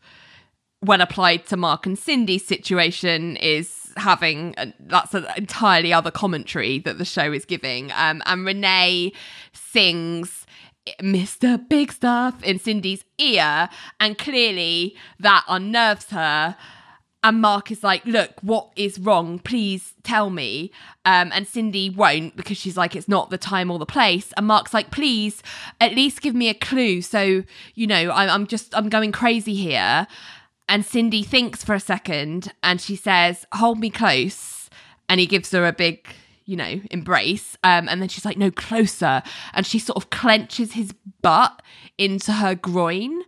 when applied to Mark and Cindy's situation, is having a, that's an entirely other commentary that the show is giving. Um, and Renee sings. Mr. Big Stuff in Cindy's ear, and clearly that unnerves her. And Mark is like, Look, what is wrong? Please tell me. Um, and Cindy won't because she's like, It's not the time or the place. And Mark's like, Please, at least give me a clue. So, you know, I, I'm just, I'm going crazy here. And Cindy thinks for a second and she says, Hold me close. And he gives her a big, you know, embrace. Um, and then she's like, No, closer. And she sort of clenches his butt into her groin.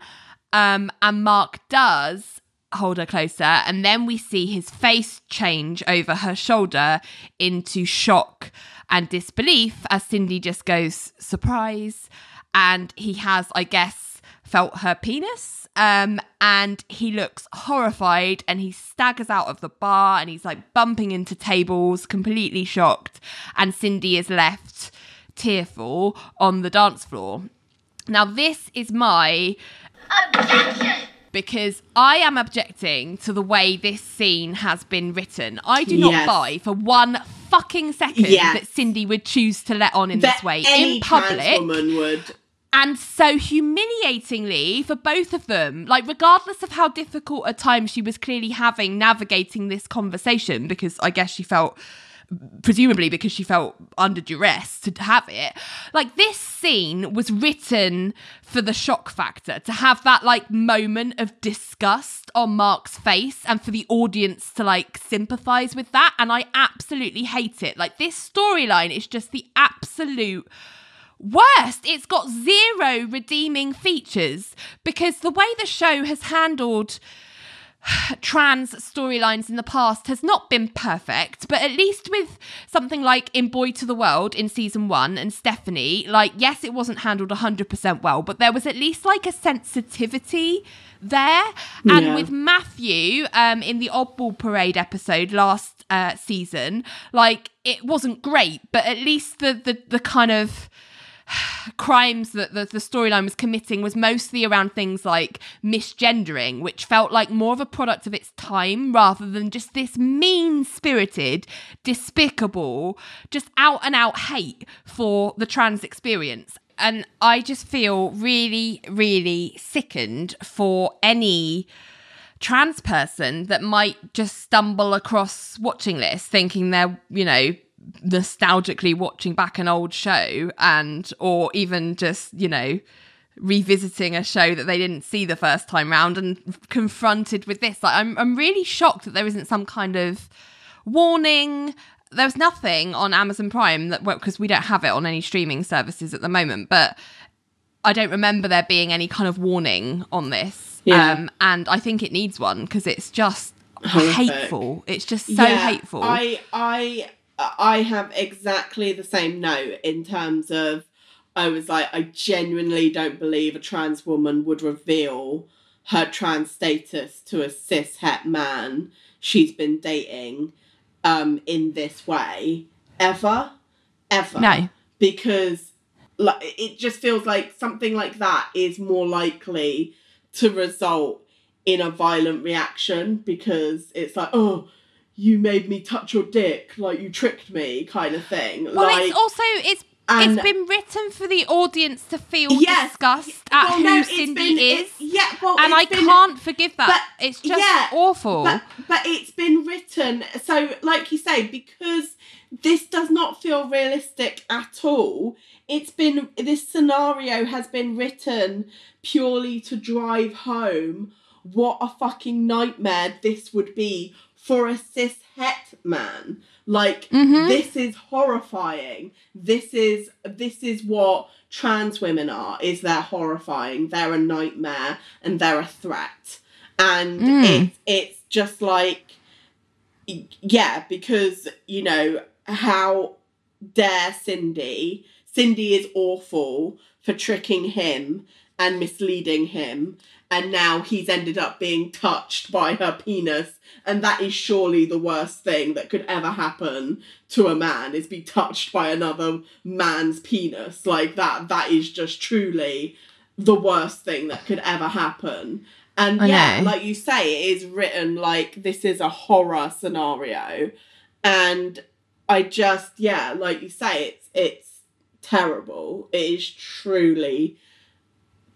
Um, and Mark does hold her closer. And then we see his face change over her shoulder into shock and disbelief as Cindy just goes, Surprise. And he has, I guess, felt her penis. Um, and he looks horrified and he staggers out of the bar and he's like bumping into tables, completely shocked. And Cindy is left tearful on the dance floor. Now, this is my Objection! Because I am objecting to the way this scene has been written. I do not Yes. buy for one fucking second Yes. that Cindy would choose to let on in that this way in public woman would. and so humiliatingly for both of them like regardless of how difficult a time she was clearly having navigating this conversation because i guess she felt presumably because she felt under duress to have it. Like this scene was written for the shock factor to have that like moment of disgust on mark's face and for the audience to like sympathize with that and i absolutely hate it. Like this storyline is just the absolute Worst, it's got zero redeeming features because the way the show has handled *sighs* trans storylines in the past has not been perfect, but at least with something like In Boy to the World in season one and Stephanie, like, yes, it wasn't handled 100% well, but there was at least like a sensitivity there. And Yeah. with Matthew um, in the Oddball Parade episode last uh, season, like, it wasn't great, but at least the, the, the kind of *sighs* crimes that the, the storyline was committing was mostly around things like misgendering, which felt like more of a product of its time rather than just this mean spirited, despicable, just out and out hate for the trans experience. And I just feel really, really sickened for any trans person that might just stumble across watching this thinking they're, you know, nostalgically watching back an old show and or even just, you know, revisiting a show that they didn't see the first time round and confronted with this. Like I'm I'm really shocked that there isn't some kind of warning there's nothing on Amazon Prime that because we don't have it on any streaming services at the moment, but I don't remember there being any kind of warning on this. Yeah. Um, and I think it needs one because it's just Horrific. hateful. It's just so Yeah, hateful. I I I have exactly the same note in terms of I was like, I genuinely don't believe a trans woman would reveal her trans status to a cis het man she's been dating um, in this way ever, ever. No. because like it just feels like something like that is more likely to result in a violent reaction because it's like, oh, you made me touch your dick, like you tricked me, kind of thing. Well, like, it's also it's and- it's been written for the audience to feel Yes. disgust at Well, who no, Cindy been- is. yeah, well, and I been- can't forgive that. but- it's just yeah, awful. But, but it's been written so, like you say, because this does not feel realistic at all. It's been this scenario has been written purely to drive home what a fucking nightmare this would be for a cis het man. Like Mhm. this is horrifying. This is this is what trans women are. Is they're horrifying. They're a nightmare and they're a threat. And Mm. it's it's just like yeah, because you know how dare Cindy? Cindy is awful for tricking him and misleading him, and now he's ended up being touched by her penis, and that is surely the worst thing that could ever happen to a man is be touched by another man's penis. Like that that is just truly the worst thing that could ever happen. And I yeah, know. like you say, it is written like this is a horror scenario. And I just yeah, like you say, it's it's terrible. It is truly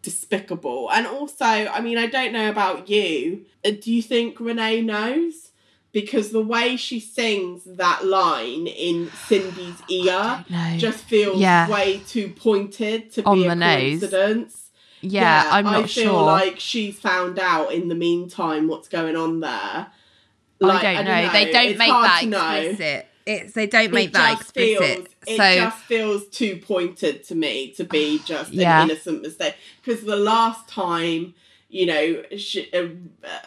despicable. And also, I mean, I don't know about you. uh, Do you think Renee knows? Because the way she sings that line in Cindy's ear just feels Yeah. way too pointed to On be a the nose. coincidence. yeah, I'm not I feel sure. like she's found out in the meantime what's going on there. I don't know. They don't It's make that explicit. It's they don't It make that explicit. Feels, it so just feels too pointed to me to be *sighs* just Yeah. an innocent mistake. Because the last time, you know, she, uh,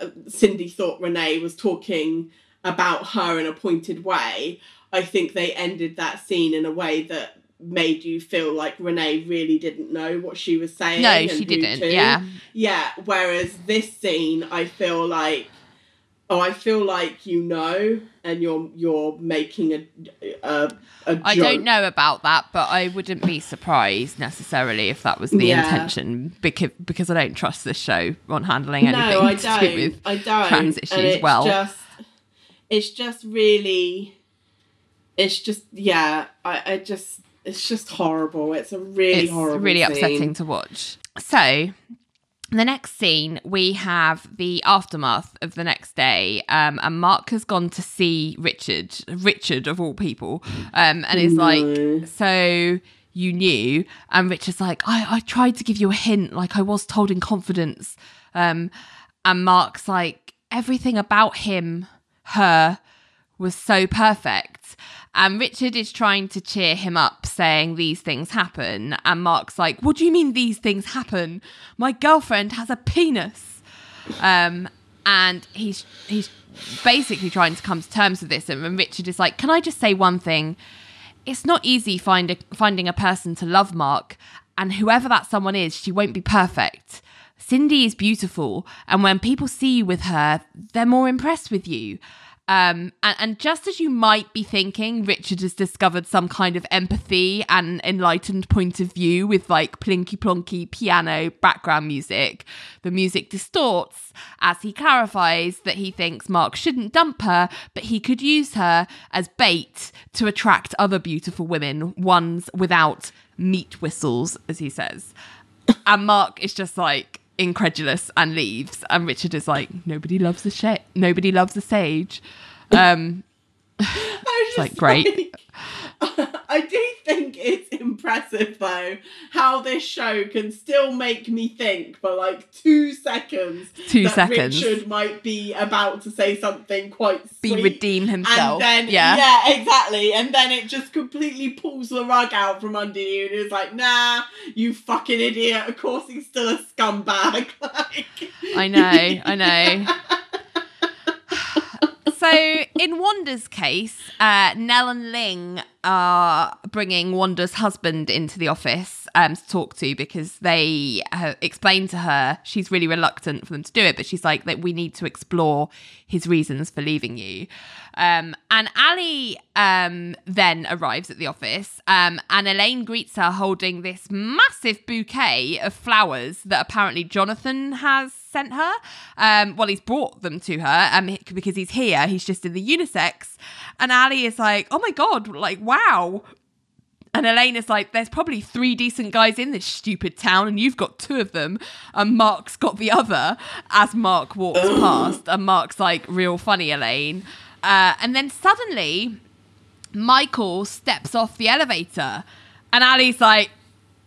uh, Cindy thought Renee was talking about her in a pointed way. I think they ended that scene in a way that made you feel like Renee really didn't know what she was saying. no, she didn't. to. Yeah, Yeah, whereas this scene, I feel like, oh, I feel like you know, and you're you're making a a, a I don't know about that, but I wouldn't be surprised necessarily if that was the Yeah. intention because because I don't trust this show on handling anything No, I *laughs* to don't. do with I don't. trans issues it's well. Just, it's just really, it's just yeah. I, I just it's just horrible. It's a really it's horrible. really scene. upsetting to watch. So, the next scene, we have the aftermath of the next day, um, and Mark has gone to see Richard, Richard of all people, um, and is like, "So you knew?" And Richard's like, "I, I tried to give you a hint, like I was told in confidence." Um, and Mark's like, "Everything about him, her." was so perfect. And Richard is trying to cheer him up, saying these things happen. And Mark's like, What do you mean these things happen? My girlfriend has a penis. Um, and he's he's basically trying to come to terms with this. And and Richard is like, Can I just say one thing? It's not easy find a, finding a person to love Mark, and whoever that someone is, she won't be perfect. Cindy is beautiful, and when people see you with her, they're more impressed with you. Um, and, and just as you might be thinking, Richard has discovered some kind of empathy and enlightened point of view with like plinky plonky piano background music. The music distorts as he clarifies that he thinks Mark shouldn't dump her, but he could use her as bait to attract other beautiful women, ones without meat whistles, as he says. And Mark is just like incredulous and leaves. And Richard is like, nobody loves a sh- nobody loves a sage. Um, *laughs* I was like, great. like- *laughs* I do think it's impressive though how this show can still make me think for like two seconds. Two that seconds. Richard might be about to say something quite be sweet. redeem himself. And then, yeah. yeah. exactly. And then it just completely pulls the rug out from under you, and it's like, nah, you fucking idiot. Of course, he's still a scumbag. *laughs* like, I know, I know. *laughs* so in Wanda's case, uh, Nelle and Ling are bringing Wanda's husband into the office um, to talk to because they have explained to her she's really reluctant for them to do it, but she's like that we need to explore his reasons for leaving you. Um, and Ally um, then arrives at the office, um, and Elaine greets her holding this massive bouquet of flowers that apparently Jonathan has sent her. Um, well, he's brought them to her um, because he's here. He's just in the unisex. And Ally is like, oh my God, like, wow. And Elaine is like, there's probably three decent guys in this stupid town, and you've got two of them, and Mark's got the other. As Mark walks past, and Mark's like, real funny, Elaine. Uh, and then suddenly, Michael steps off the elevator, and Ally's like,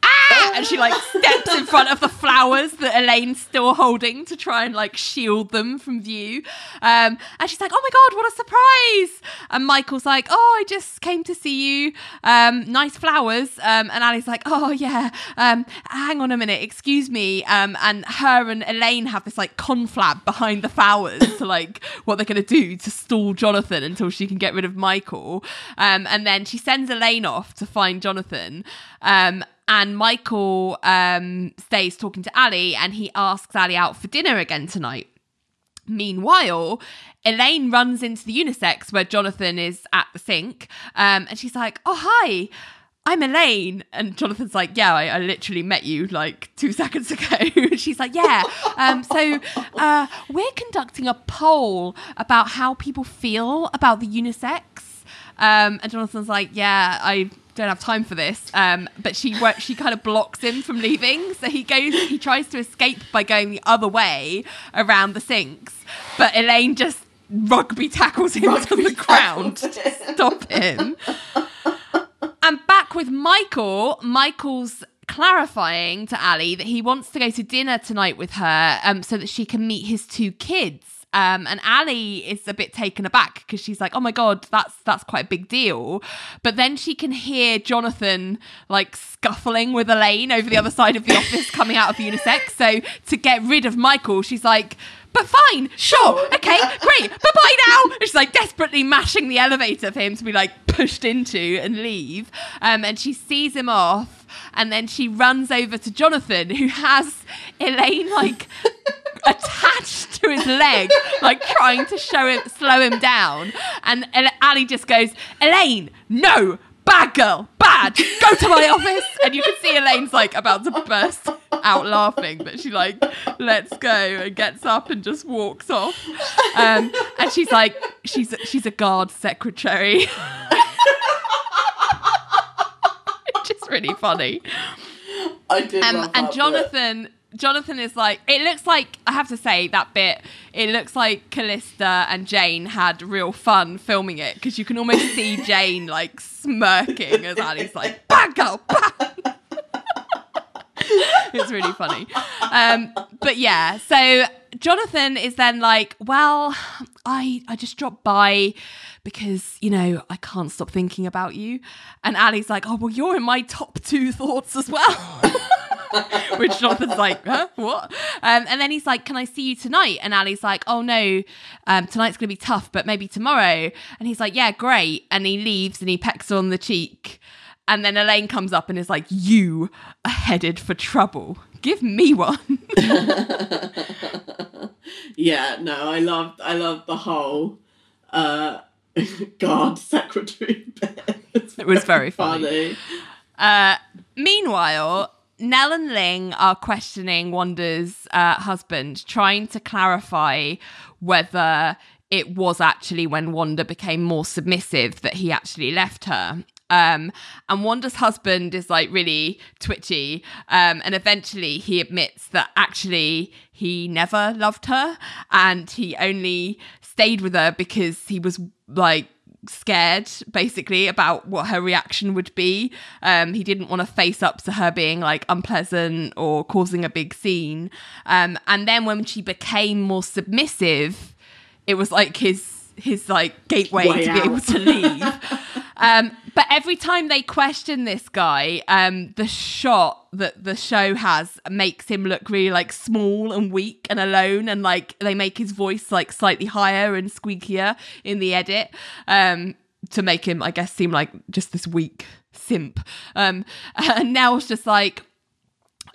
ah! And she like steps in front of the flowers that Elaine's still holding to try and like shield them from view. Um, and she's like, oh my God, what a surprise. And Michael's like, oh, I just came to see you. Um, nice flowers. Um, and Ally's like, oh yeah, um, hang on a minute, excuse me. Um, and her and Elaine have this like conflab behind the flowers to like what they're going to do to stall Jonathan until she can get rid of Michael. Um, and then she sends Elaine off to find Jonathan. Um, and Michael um, stays talking to Ally and he asks Ally out for dinner again tonight. Meanwhile, Elaine runs into the unisex where Jonathan is at the sink um, and she's like, Oh, hi. I'm Elaine. And Jonathan's like, Yeah, I, I literally met you like two *laughs* seconds ago. She's like, Yeah. Um, so uh, we're conducting a poll about how people feel about the unisex. Um, and Jonathan's like, Yeah, I don't have time for this. Um, but she she kind of blocks him from leaving. So he goes, he tries to escape by going the other way around the sinks. But Elaine just rugby tackles him to the ground to stop him. And back with Michael, Michael's clarifying to Ally that he wants to go to dinner tonight with her um, so that she can meet his two kids. Um, and Ally is a bit taken aback because she's like, "Oh my god, that's that's quite a big deal." But then she can hear Jonathan like scuffling with Elaine over the other side of the office, coming out of unisex. So to get rid of Michael, she's like, "But fine, sure, okay, *laughs* great, bye bye now." She's like desperately mashing the elevator for him to be like pushed into and leave. Um, and she sees him off, and then she runs over to Jonathan, who has Elaine like *laughs* attached to his leg, like trying to show him, slow him down. And Ally just goes, Elaine, no, bad girl, bad. Go to my office. And you can see Elaine's like about to burst out laughing, but she like lets go and gets up and just walks off. Um, and she's like, she's she's a guard secretary. *laughs* Which is really funny. I did. Um, and Jonathan, Jonathan is like, it looks like I have to say that bit. It looks like Calista and Jane had real fun filming it because you can almost *laughs* see Jane like smirking as Ally's like, "Bad girl, bad." *laughs* it's really funny. Um, but yeah, so Jonathan is then like, well, I I just dropped by because you know I can't stop thinking about you, and Ally's like, oh well, you're in my top two thoughts as well. *laughs* Which Jonathan's like, huh? What? Um, and then he's like, Can I see you tonight? And Ally's like, Oh no, um, tonight's gonna be tough, but maybe tomorrow. And he's like, Yeah, great. And he leaves and he pecks her on the cheek. And then Elaine comes up and is like, You are headed for trouble. Give me one. *laughs* Yeah, no, I loved I loved the whole uh *laughs* guard secretary bit. It was very funny. Uh, meanwhile, Nelle and Ling are questioning Wanda's uh, husband, trying to clarify whether it was actually when Wanda became more submissive that he actually left her. Um, and Wanda's husband is like really twitchy. Um, and eventually he admits that actually he never loved her and he only stayed with her because he was like scared basically about what her reaction would be. Um, he didn't want to face up to her being like unpleasant or causing a big scene. Um, and then when she became more submissive, it was like his his like gateway Way to be able to leave. *laughs* um, But every time they question this guy, um, the shot that the show has makes him look really like small and weak and alone, and like they make his voice like slightly higher and squeakier in the edit, um, to make him, I guess, seem like just this weak simp. Um, *laughs* and it's just like,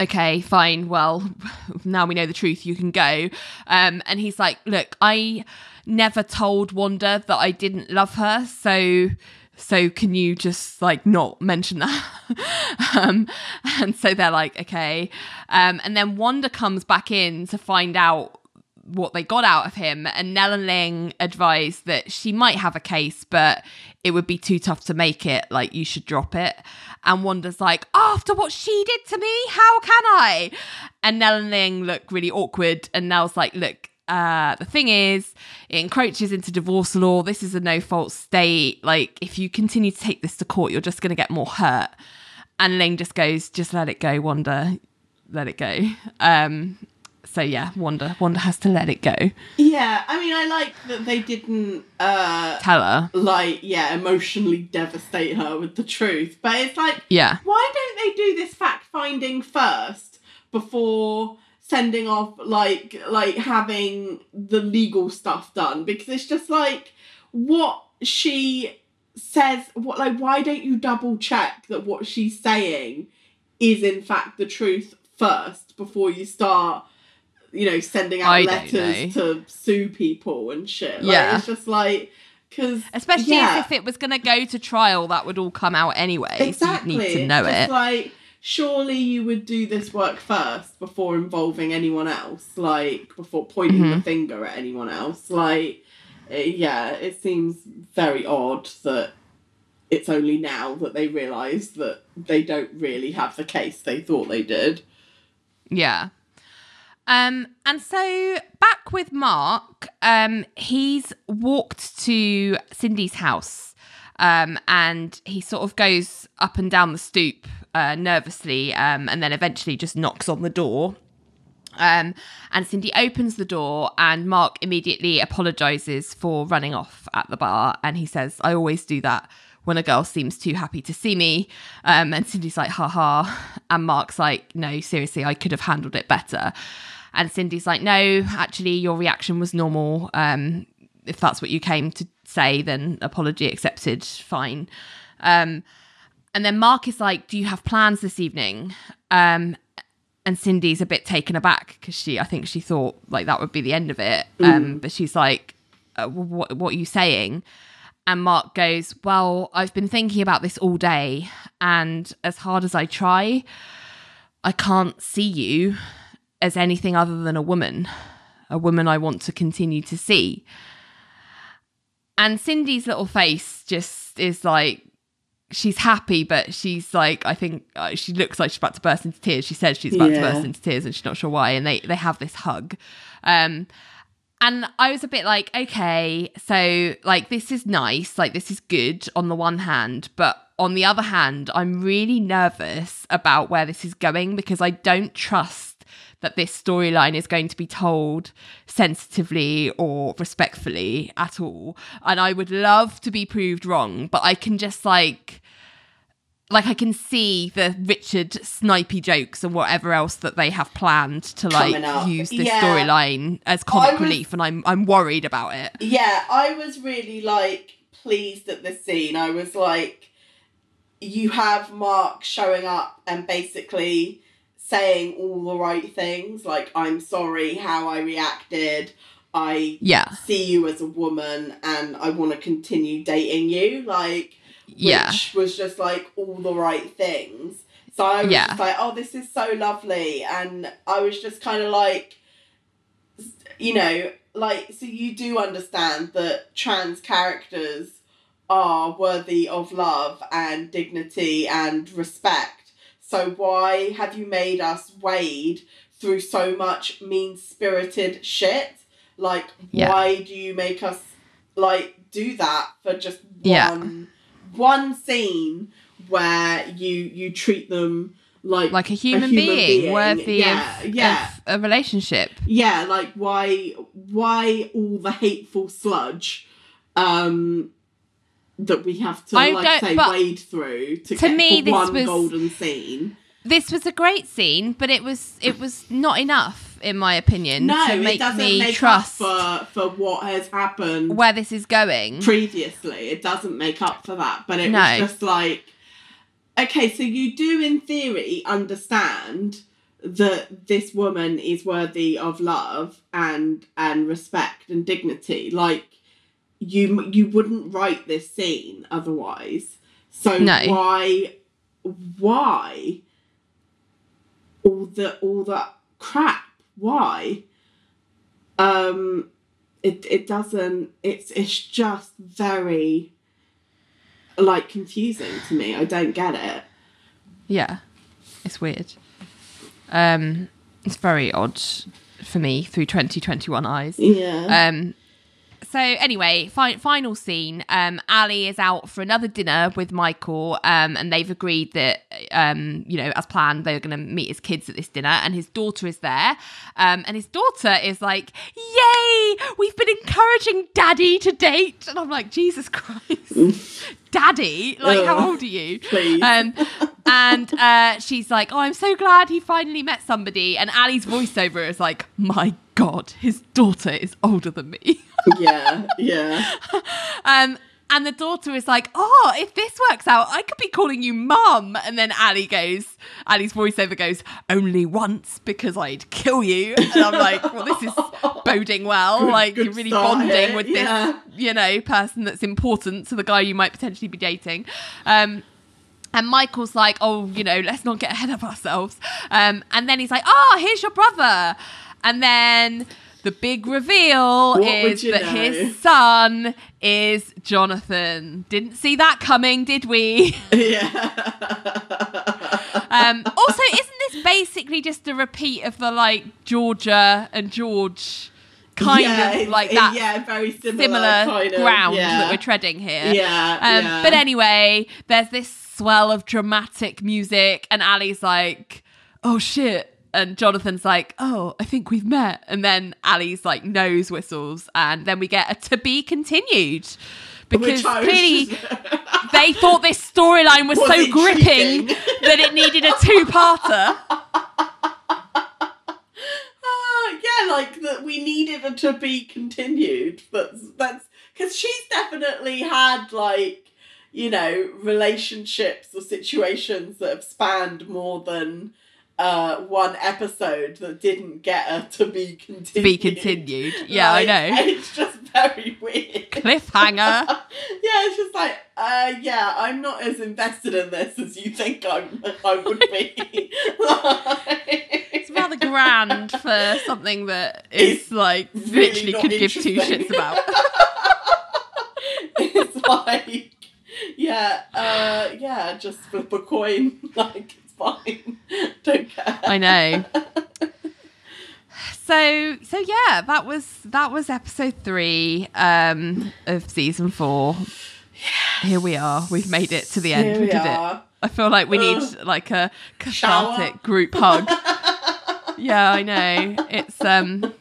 okay, fine. Well, *laughs* now we know the truth. You can go. Um, and he's like, look, I never told Wanda that I didn't love her, so so can you just like not mention that? *laughs* Um and so they're like okay. Um and then wanda comes back in to find out what they got out of him and Nelle and Ling advised that she might have a case but it would be too tough to make it like you should drop it. And Wanda's like after what she did to me how can I? And Nelle and Ling look really awkward and Nelle's like look uh, the thing is, it encroaches into divorce law. This is a no fault state. Like, if you continue to take this to court, you're just going to get more hurt. And Ling just goes, just let it go, Wanda. Let it go. Um, so yeah, Wanda, Wanda has to let it go. Yeah, I mean, I like that they didn't, uh, Tell her. like, yeah, emotionally devastate her with the truth. But it's like, Yeah. why don't they do this fact finding first before sending off like like having the legal stuff done? Because it's just like what she says. What like why don't you double check that what she's saying is in fact the truth first before you start? You know, sending out I letters to sue people and shit. Like, Yeah. it's just like because Especially yeah. if it was going to go to trial, that would all come out anyway. Exactly. So you'd need to know it. Like, surely you would do this work first before involving anyone else, like, before pointing Mm-hmm. the finger at anyone else. Like, eh, yeah, it seems very odd that it's only now that they realise that they don't really have the case they thought they did. Yeah. Um, and so back with Mark, um, he's walked to Cindy's house, um, and he sort of goes up and down the stoop uh, nervously, um, and then eventually just knocks on the door. Um, and Cindy opens the door, and Mark immediately apologizes for running off at the bar. And he says, I always do that when a girl seems too happy to see me. Um, and Cindy's like, haha. And Mark's like, no, seriously, I could have handled it better. And Cindy's like, no, actually, your reaction was normal. Um, if that's what you came to say, then apology accepted. Fine. Um, and then Mark is like, do you have plans this evening? Um, and Cindy's a bit taken aback because she, I think she thought like that would be the end of it. Um, but she's like, uh, what, what are you saying? And Mark goes, well, I've been thinking about this all day, and as hard as I try, I can't see you as anything other than a woman, a woman I want to continue to see. And Cindy's little face just is like, she's happy, but she's like, I think uh, she looks like she's about to burst into tears. She says she's about Yeah. to burst into tears, and she's not sure why. And they they have this hug, um, and I was a bit like, okay, so like this is nice, like this is good on the one hand, but on the other hand, I'm really nervous about where this is going because I don't trust that this storyline is going to be told sensitively or respectfully at all. And I would love to be proved wrong, but I can just like like I can see the Richard snipey jokes and whatever else that they have planned to like use this Yeah. storyline as comic was- relief and I'm I'm worried about it. Yeah, I was really like pleased at this scene. I was like, you have Mark showing up and basically saying all the right things, like I'm sorry how I reacted. I Yeah. see you as a woman and I want to continue dating you. Like, Yeah. which was just like all the right things. So I was Yeah. just like, oh, this is so lovely. And I was just kind of like, you know, like, so you do understand that trans characters are worthy of love and dignity and respect. So why have you made us wade through so much mean spirited shit? Like, Yeah. why do you make us like do that for just Yeah. one one scene where you you treat them like Like a human, human being, being. worthy Yeah, of, yeah. of a relationship. yeah like why why all the hateful sludge um that we have to I like say wade through to, to get me, this one was- golden scene. This was a great scene, but it was it was not enough, in my opinion, No, to it make doesn't me make trust up for for what has happened where this is going. previously. It doesn't make up for that, but it No. was just like, okay, so you do in theory understand that this woman is worthy of love and and respect and dignity. Like you you wouldn't write this scene otherwise. So No. why why all the all that crap? Why? Um it it doesn't it's it's just very like confusing to me. I don't get it. Yeah, it's weird. Um, it's very odd for me through 2021 eyes. Yeah. Um, so anyway, fi- final scene. Um, Ally is out for another dinner with Michael, um, and they've agreed that, um, you know, as planned, they're going to meet his kids at this dinner, and his daughter is there, um, and his daughter is like, "Yay! We've been encouraging Daddy to date," and I'm like, "Jesus Christ, Daddy! Like, how old are you?" please. Um, and uh, she's like, "Oh, I'm so glad he finally met somebody," and Ally's voiceover is like, "My God, his daughter is older than me." yeah, yeah. *laughs* Um, and the daughter is like, "Oh, if this works out, I could be calling you mum." And then Ally goes, Ally's voiceover goes, "Only once because I'd kill you." And I'm like, "Well, this is *laughs* boding well. Good- like good you're really bonding here, with yeah. this, you know, person that's important to the guy you might potentially be dating." Um, and Michael's like, oh, you know, let's not get ahead of ourselves. Um, and then he's like, oh, here's your brother. And then the big reveal What is that know? his son is Jonathan. Didn't see that coming, did we? *laughs* yeah. *laughs* Um, also, isn't this basically just a repeat of the like Georgia and George kind Yeah, of like that Yeah, very similar, similar kind of, ground yeah. that we're treading here. Yeah, Um, yeah. But anyway, there's this swell of dramatic music, and Ally's like, "Oh shit." And Jonathan's like, oh, I think we've met. And then Ally's like nose whistles, and then we get a to be continued. Because clearly *laughs* they thought this storyline was, Was so gripping that it needed a two-parter. *laughs* Ah, yeah, like that we needed it to be continued. That's that's because she's definitely had like you know relationships or situations that have spanned more than uh one episode that didn't get her to be continued. To be continued. *laughs* Yeah, Like, I know. *laughs* It's just very weird. Cliffhanger. *laughs* yeah, it's just like, uh, yeah, I'm not as invested in this as you think I'm. I would be. It's rather grand for something that is It's like really literally could give two shits about. it's like, yeah, uh, yeah, just flip a coin. Like fine. *laughs* Don't care. I know. *laughs* So so yeah, that was that was episode three um, of season four. Here we are. We've made it to the end. Here we we did it. I feel like we need Ugh. like a Shower. cathartic group hug. *laughs* yeah, I know. It's um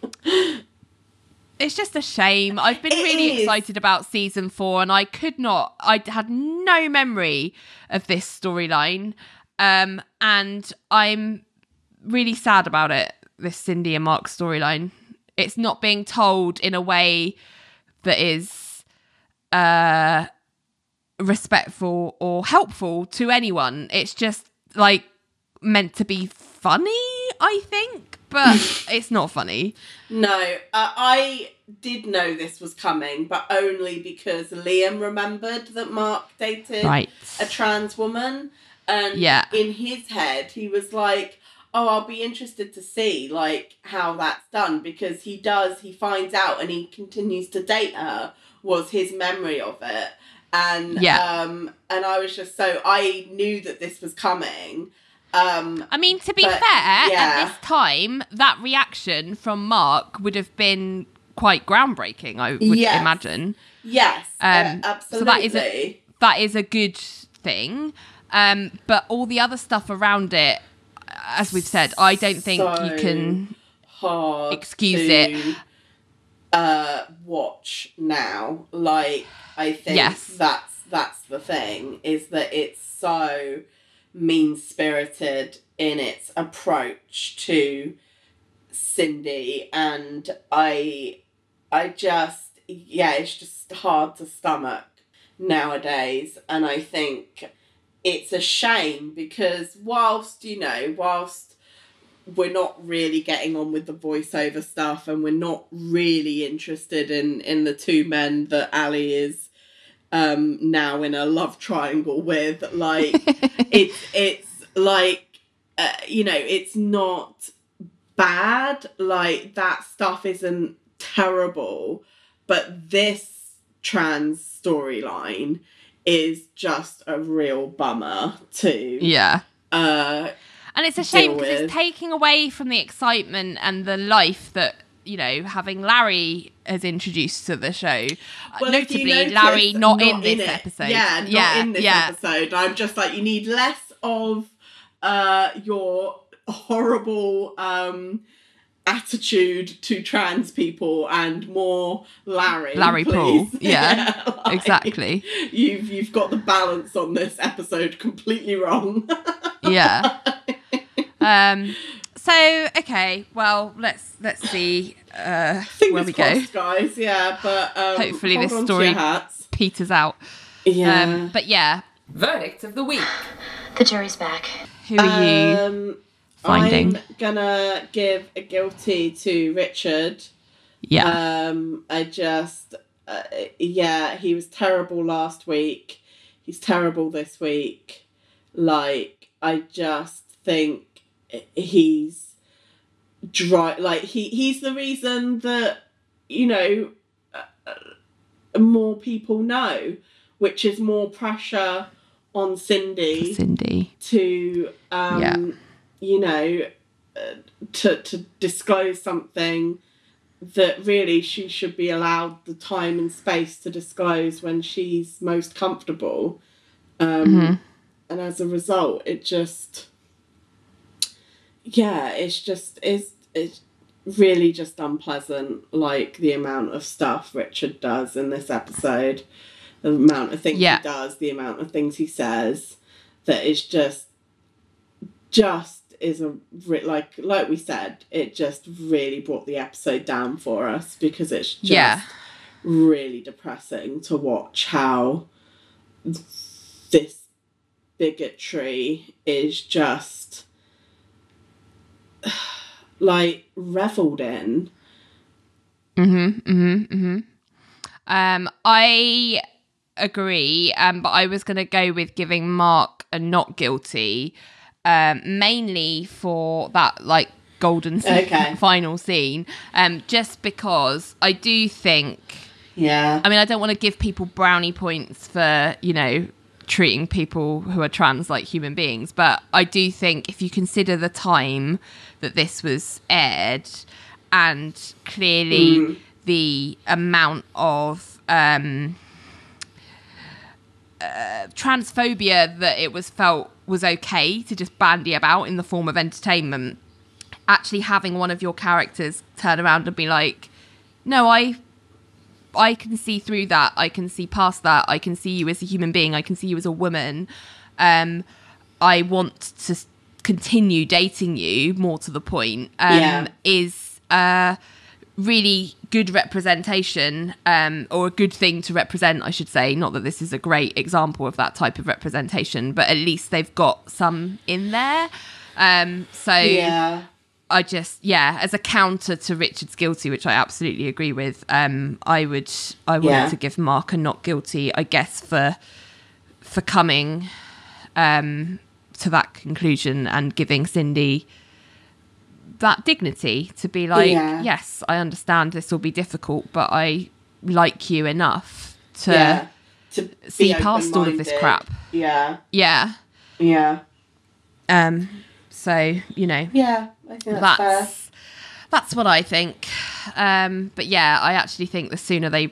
it's just a shame. I've been It really is. excited about season 4 and I could not I had no memory of this storyline. Um and I'm really sad about it. This Cindy and Mark storyline. It's not being told in a way that is uh respectful or helpful to anyone. It's just like meant to be funny, I think, but *laughs* it's not funny. No, uh, I did know this was coming, but only because Liam remembered that Mark dated Right. a trans woman, and Yeah. in his head he was like, "Oh, I'll be interested to see like how that's done," because he does. He finds out and he continues to date her. Was his memory of it, and Yeah. um, and I was just so I knew that this was coming. Um, I mean, to be But, fair, at yeah. this time, that reaction from Mark would have been quite groundbreaking, I would Yes. imagine. yes, uh, Um, absolutely. so that is a- That is a good thing. Um, but all the other stuff around it, as we've said, I don't think you can. excuse it. uh watch now like i think Yes. that's that's the thing is that it's so mean spirited in its approach to Cindy, and I, I just yeah, it's just hard to stomach nowadays, and I think it's a shame because whilst you know whilst we're not really getting on with the voiceover stuff and we're not really interested in in the two men that Ally is um now in a love triangle with like *laughs* it's it's like uh, you know it's not bad like that stuff isn't terrible but this trans storyline is just a real bummer too. Yeah. uh And it's a shame because it's taking away from the excitement and the life that you know having Larry has introduced to the show. Uh, Well, Notably, notice, Larry not, in this it. episode. Yeah, not yeah, in this yeah. episode. I'm just like, you need less of uh, your horrible um, attitude to trans people and more Larry. Larry please. Paul, *laughs* yeah, like, exactly. You've you've got the balance on this episode completely wrong. *laughs* yeah. Um. So okay, well let's let's see uh, Fingers where we go. guys. Yeah, but um, Hopefully this story- Peters out. Yeah. Um. But yeah, Verdict of the week. The jury's back. who are you Um, finding? I'm gonna give a guilty to Richard. yeah. Um, I just, uh, yeah, he was terrible last week. He's terrible this week. Like, I just think he's dry. Like, he he's the reason that you know uh, more people know, which is more pressure on Cindy Cindy. to um Yeah. You know uh, to to disclose something that really she should be allowed the time and space to disclose when she's most comfortable um Mhm. and as a result it just yeah it's just it's it's really just unpleasant like the amount of stuff richard does in this episode the amount of things Yeah. he does the amount of things he says that is just just is a like like we said it just really brought the episode down for us because it's just Yeah. really depressing to watch how this bigotry is just *sighs* like reveled in Mm-hmm. Mm-hmm. Mm-hmm. Um, I agree. Um, but I was gonna go with giving Mark a not guilty, um, mainly for that like golden scene- Okay. *laughs* final scene. Um, just because I do think. yeah I mean, I don't want to give people brownie points for, you know, treating people who are trans like human beings, but I do think if you consider the time that this was aired and clearly the amount of um, uh, transphobia that it was felt was okay to just bandy about in the form of entertainment, actually having one of your characters turn around and be like, no, I I can see through that. I can see past that. I can see you as a human being. I can see you as a woman. Um, I want to continue dating you. More to the point, um, Yeah. is a really good representation, um, or a good thing to represent. I should say. Not that this is a great example of that type of representation, but at least they've got some in there. Um, so yeah I just yeah, as a counter to Richard's guilty, which I absolutely agree with, um, I would I wanted Yeah. to give Mark a not guilty, I guess, for for coming um to that conclusion and giving Cindy that dignity to be like, Yeah. yes, I understand this will be difficult, but I like you enough to yeah to see past all of this crap. yeah yeah. yeah Um so, you know, yeah i think that's, that's that's what I think. Um, but yeah, I actually think the sooner they,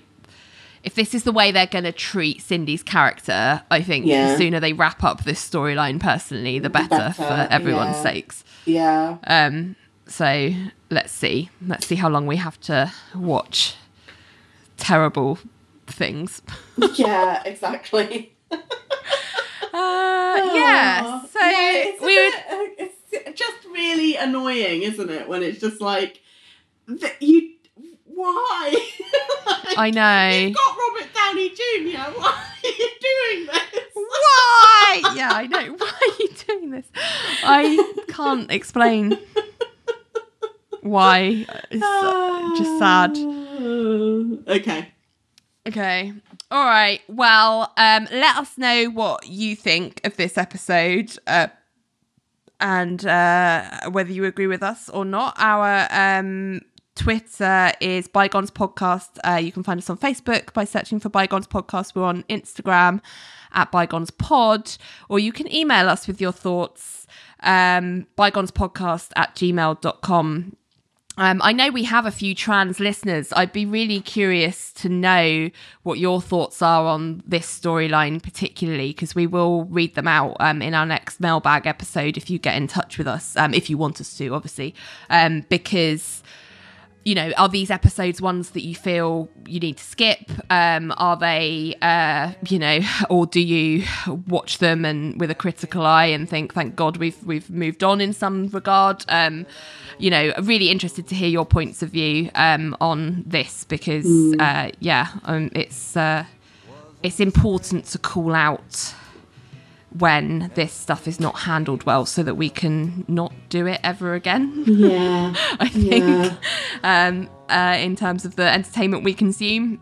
if this is the way they're going to treat Cindy's character, I think Yeah. the sooner they wrap up this storyline personally, the better, better, for everyone's yeah. sakes. yeah Um, so let's see, let's see how long we have to watch terrible things. *laughs* yeah, exactly. *laughs* Uh, yeah. So Yeah, we would. it's just really annoying, isn't it? When it's just like th- you. Why? Like, *laughs* I know. You've got Robert Downey Jr. Why are you doing this? Why? Yeah, I know. Why are you doing this? I can't explain why. *laughs* It's uh, just sad. Okay. Okay. All right. Well, um, let us know what you think of this episode. Uh, and uh, whether you agree with us or not. Our um, Twitter is Bygones Podcast. Uh, you can find us on Facebook by searching for Bygones Podcast. We're on Instagram at Bygones Pod, or you can email us with your thoughts, um, bygonespodcast at gmail.com. Um, I know we have a few trans listeners. I'd be really curious to know what your thoughts are on this storyline, particularly because we will read them out um, in our next mailbag episode if you get in touch with us, um, if you want us to, obviously. Um, because you know, are these episodes ones that you feel you need to skip? Um, are they, uh, you know, *laughs* or do you watch them and with a critical eye and think, thank God we've we've moved on in some regard? Um, you know, really interested to hear your points of view um, on this because, uh, yeah, um, it's uh, it's important to call out when this stuff is not handled well so that we can not do it ever again. Yeah. *laughs* I think, um, uh, in terms of the entertainment we consume.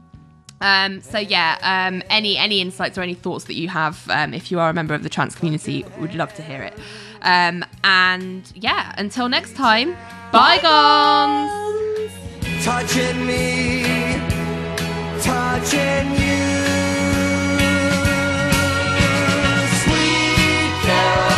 Um, so yeah, um, any any insights or any thoughts that you have, um, if you are a member of the trans community, would love to hear it. Um, and yeah, until next time, bygones. touching me, touching you. Sweet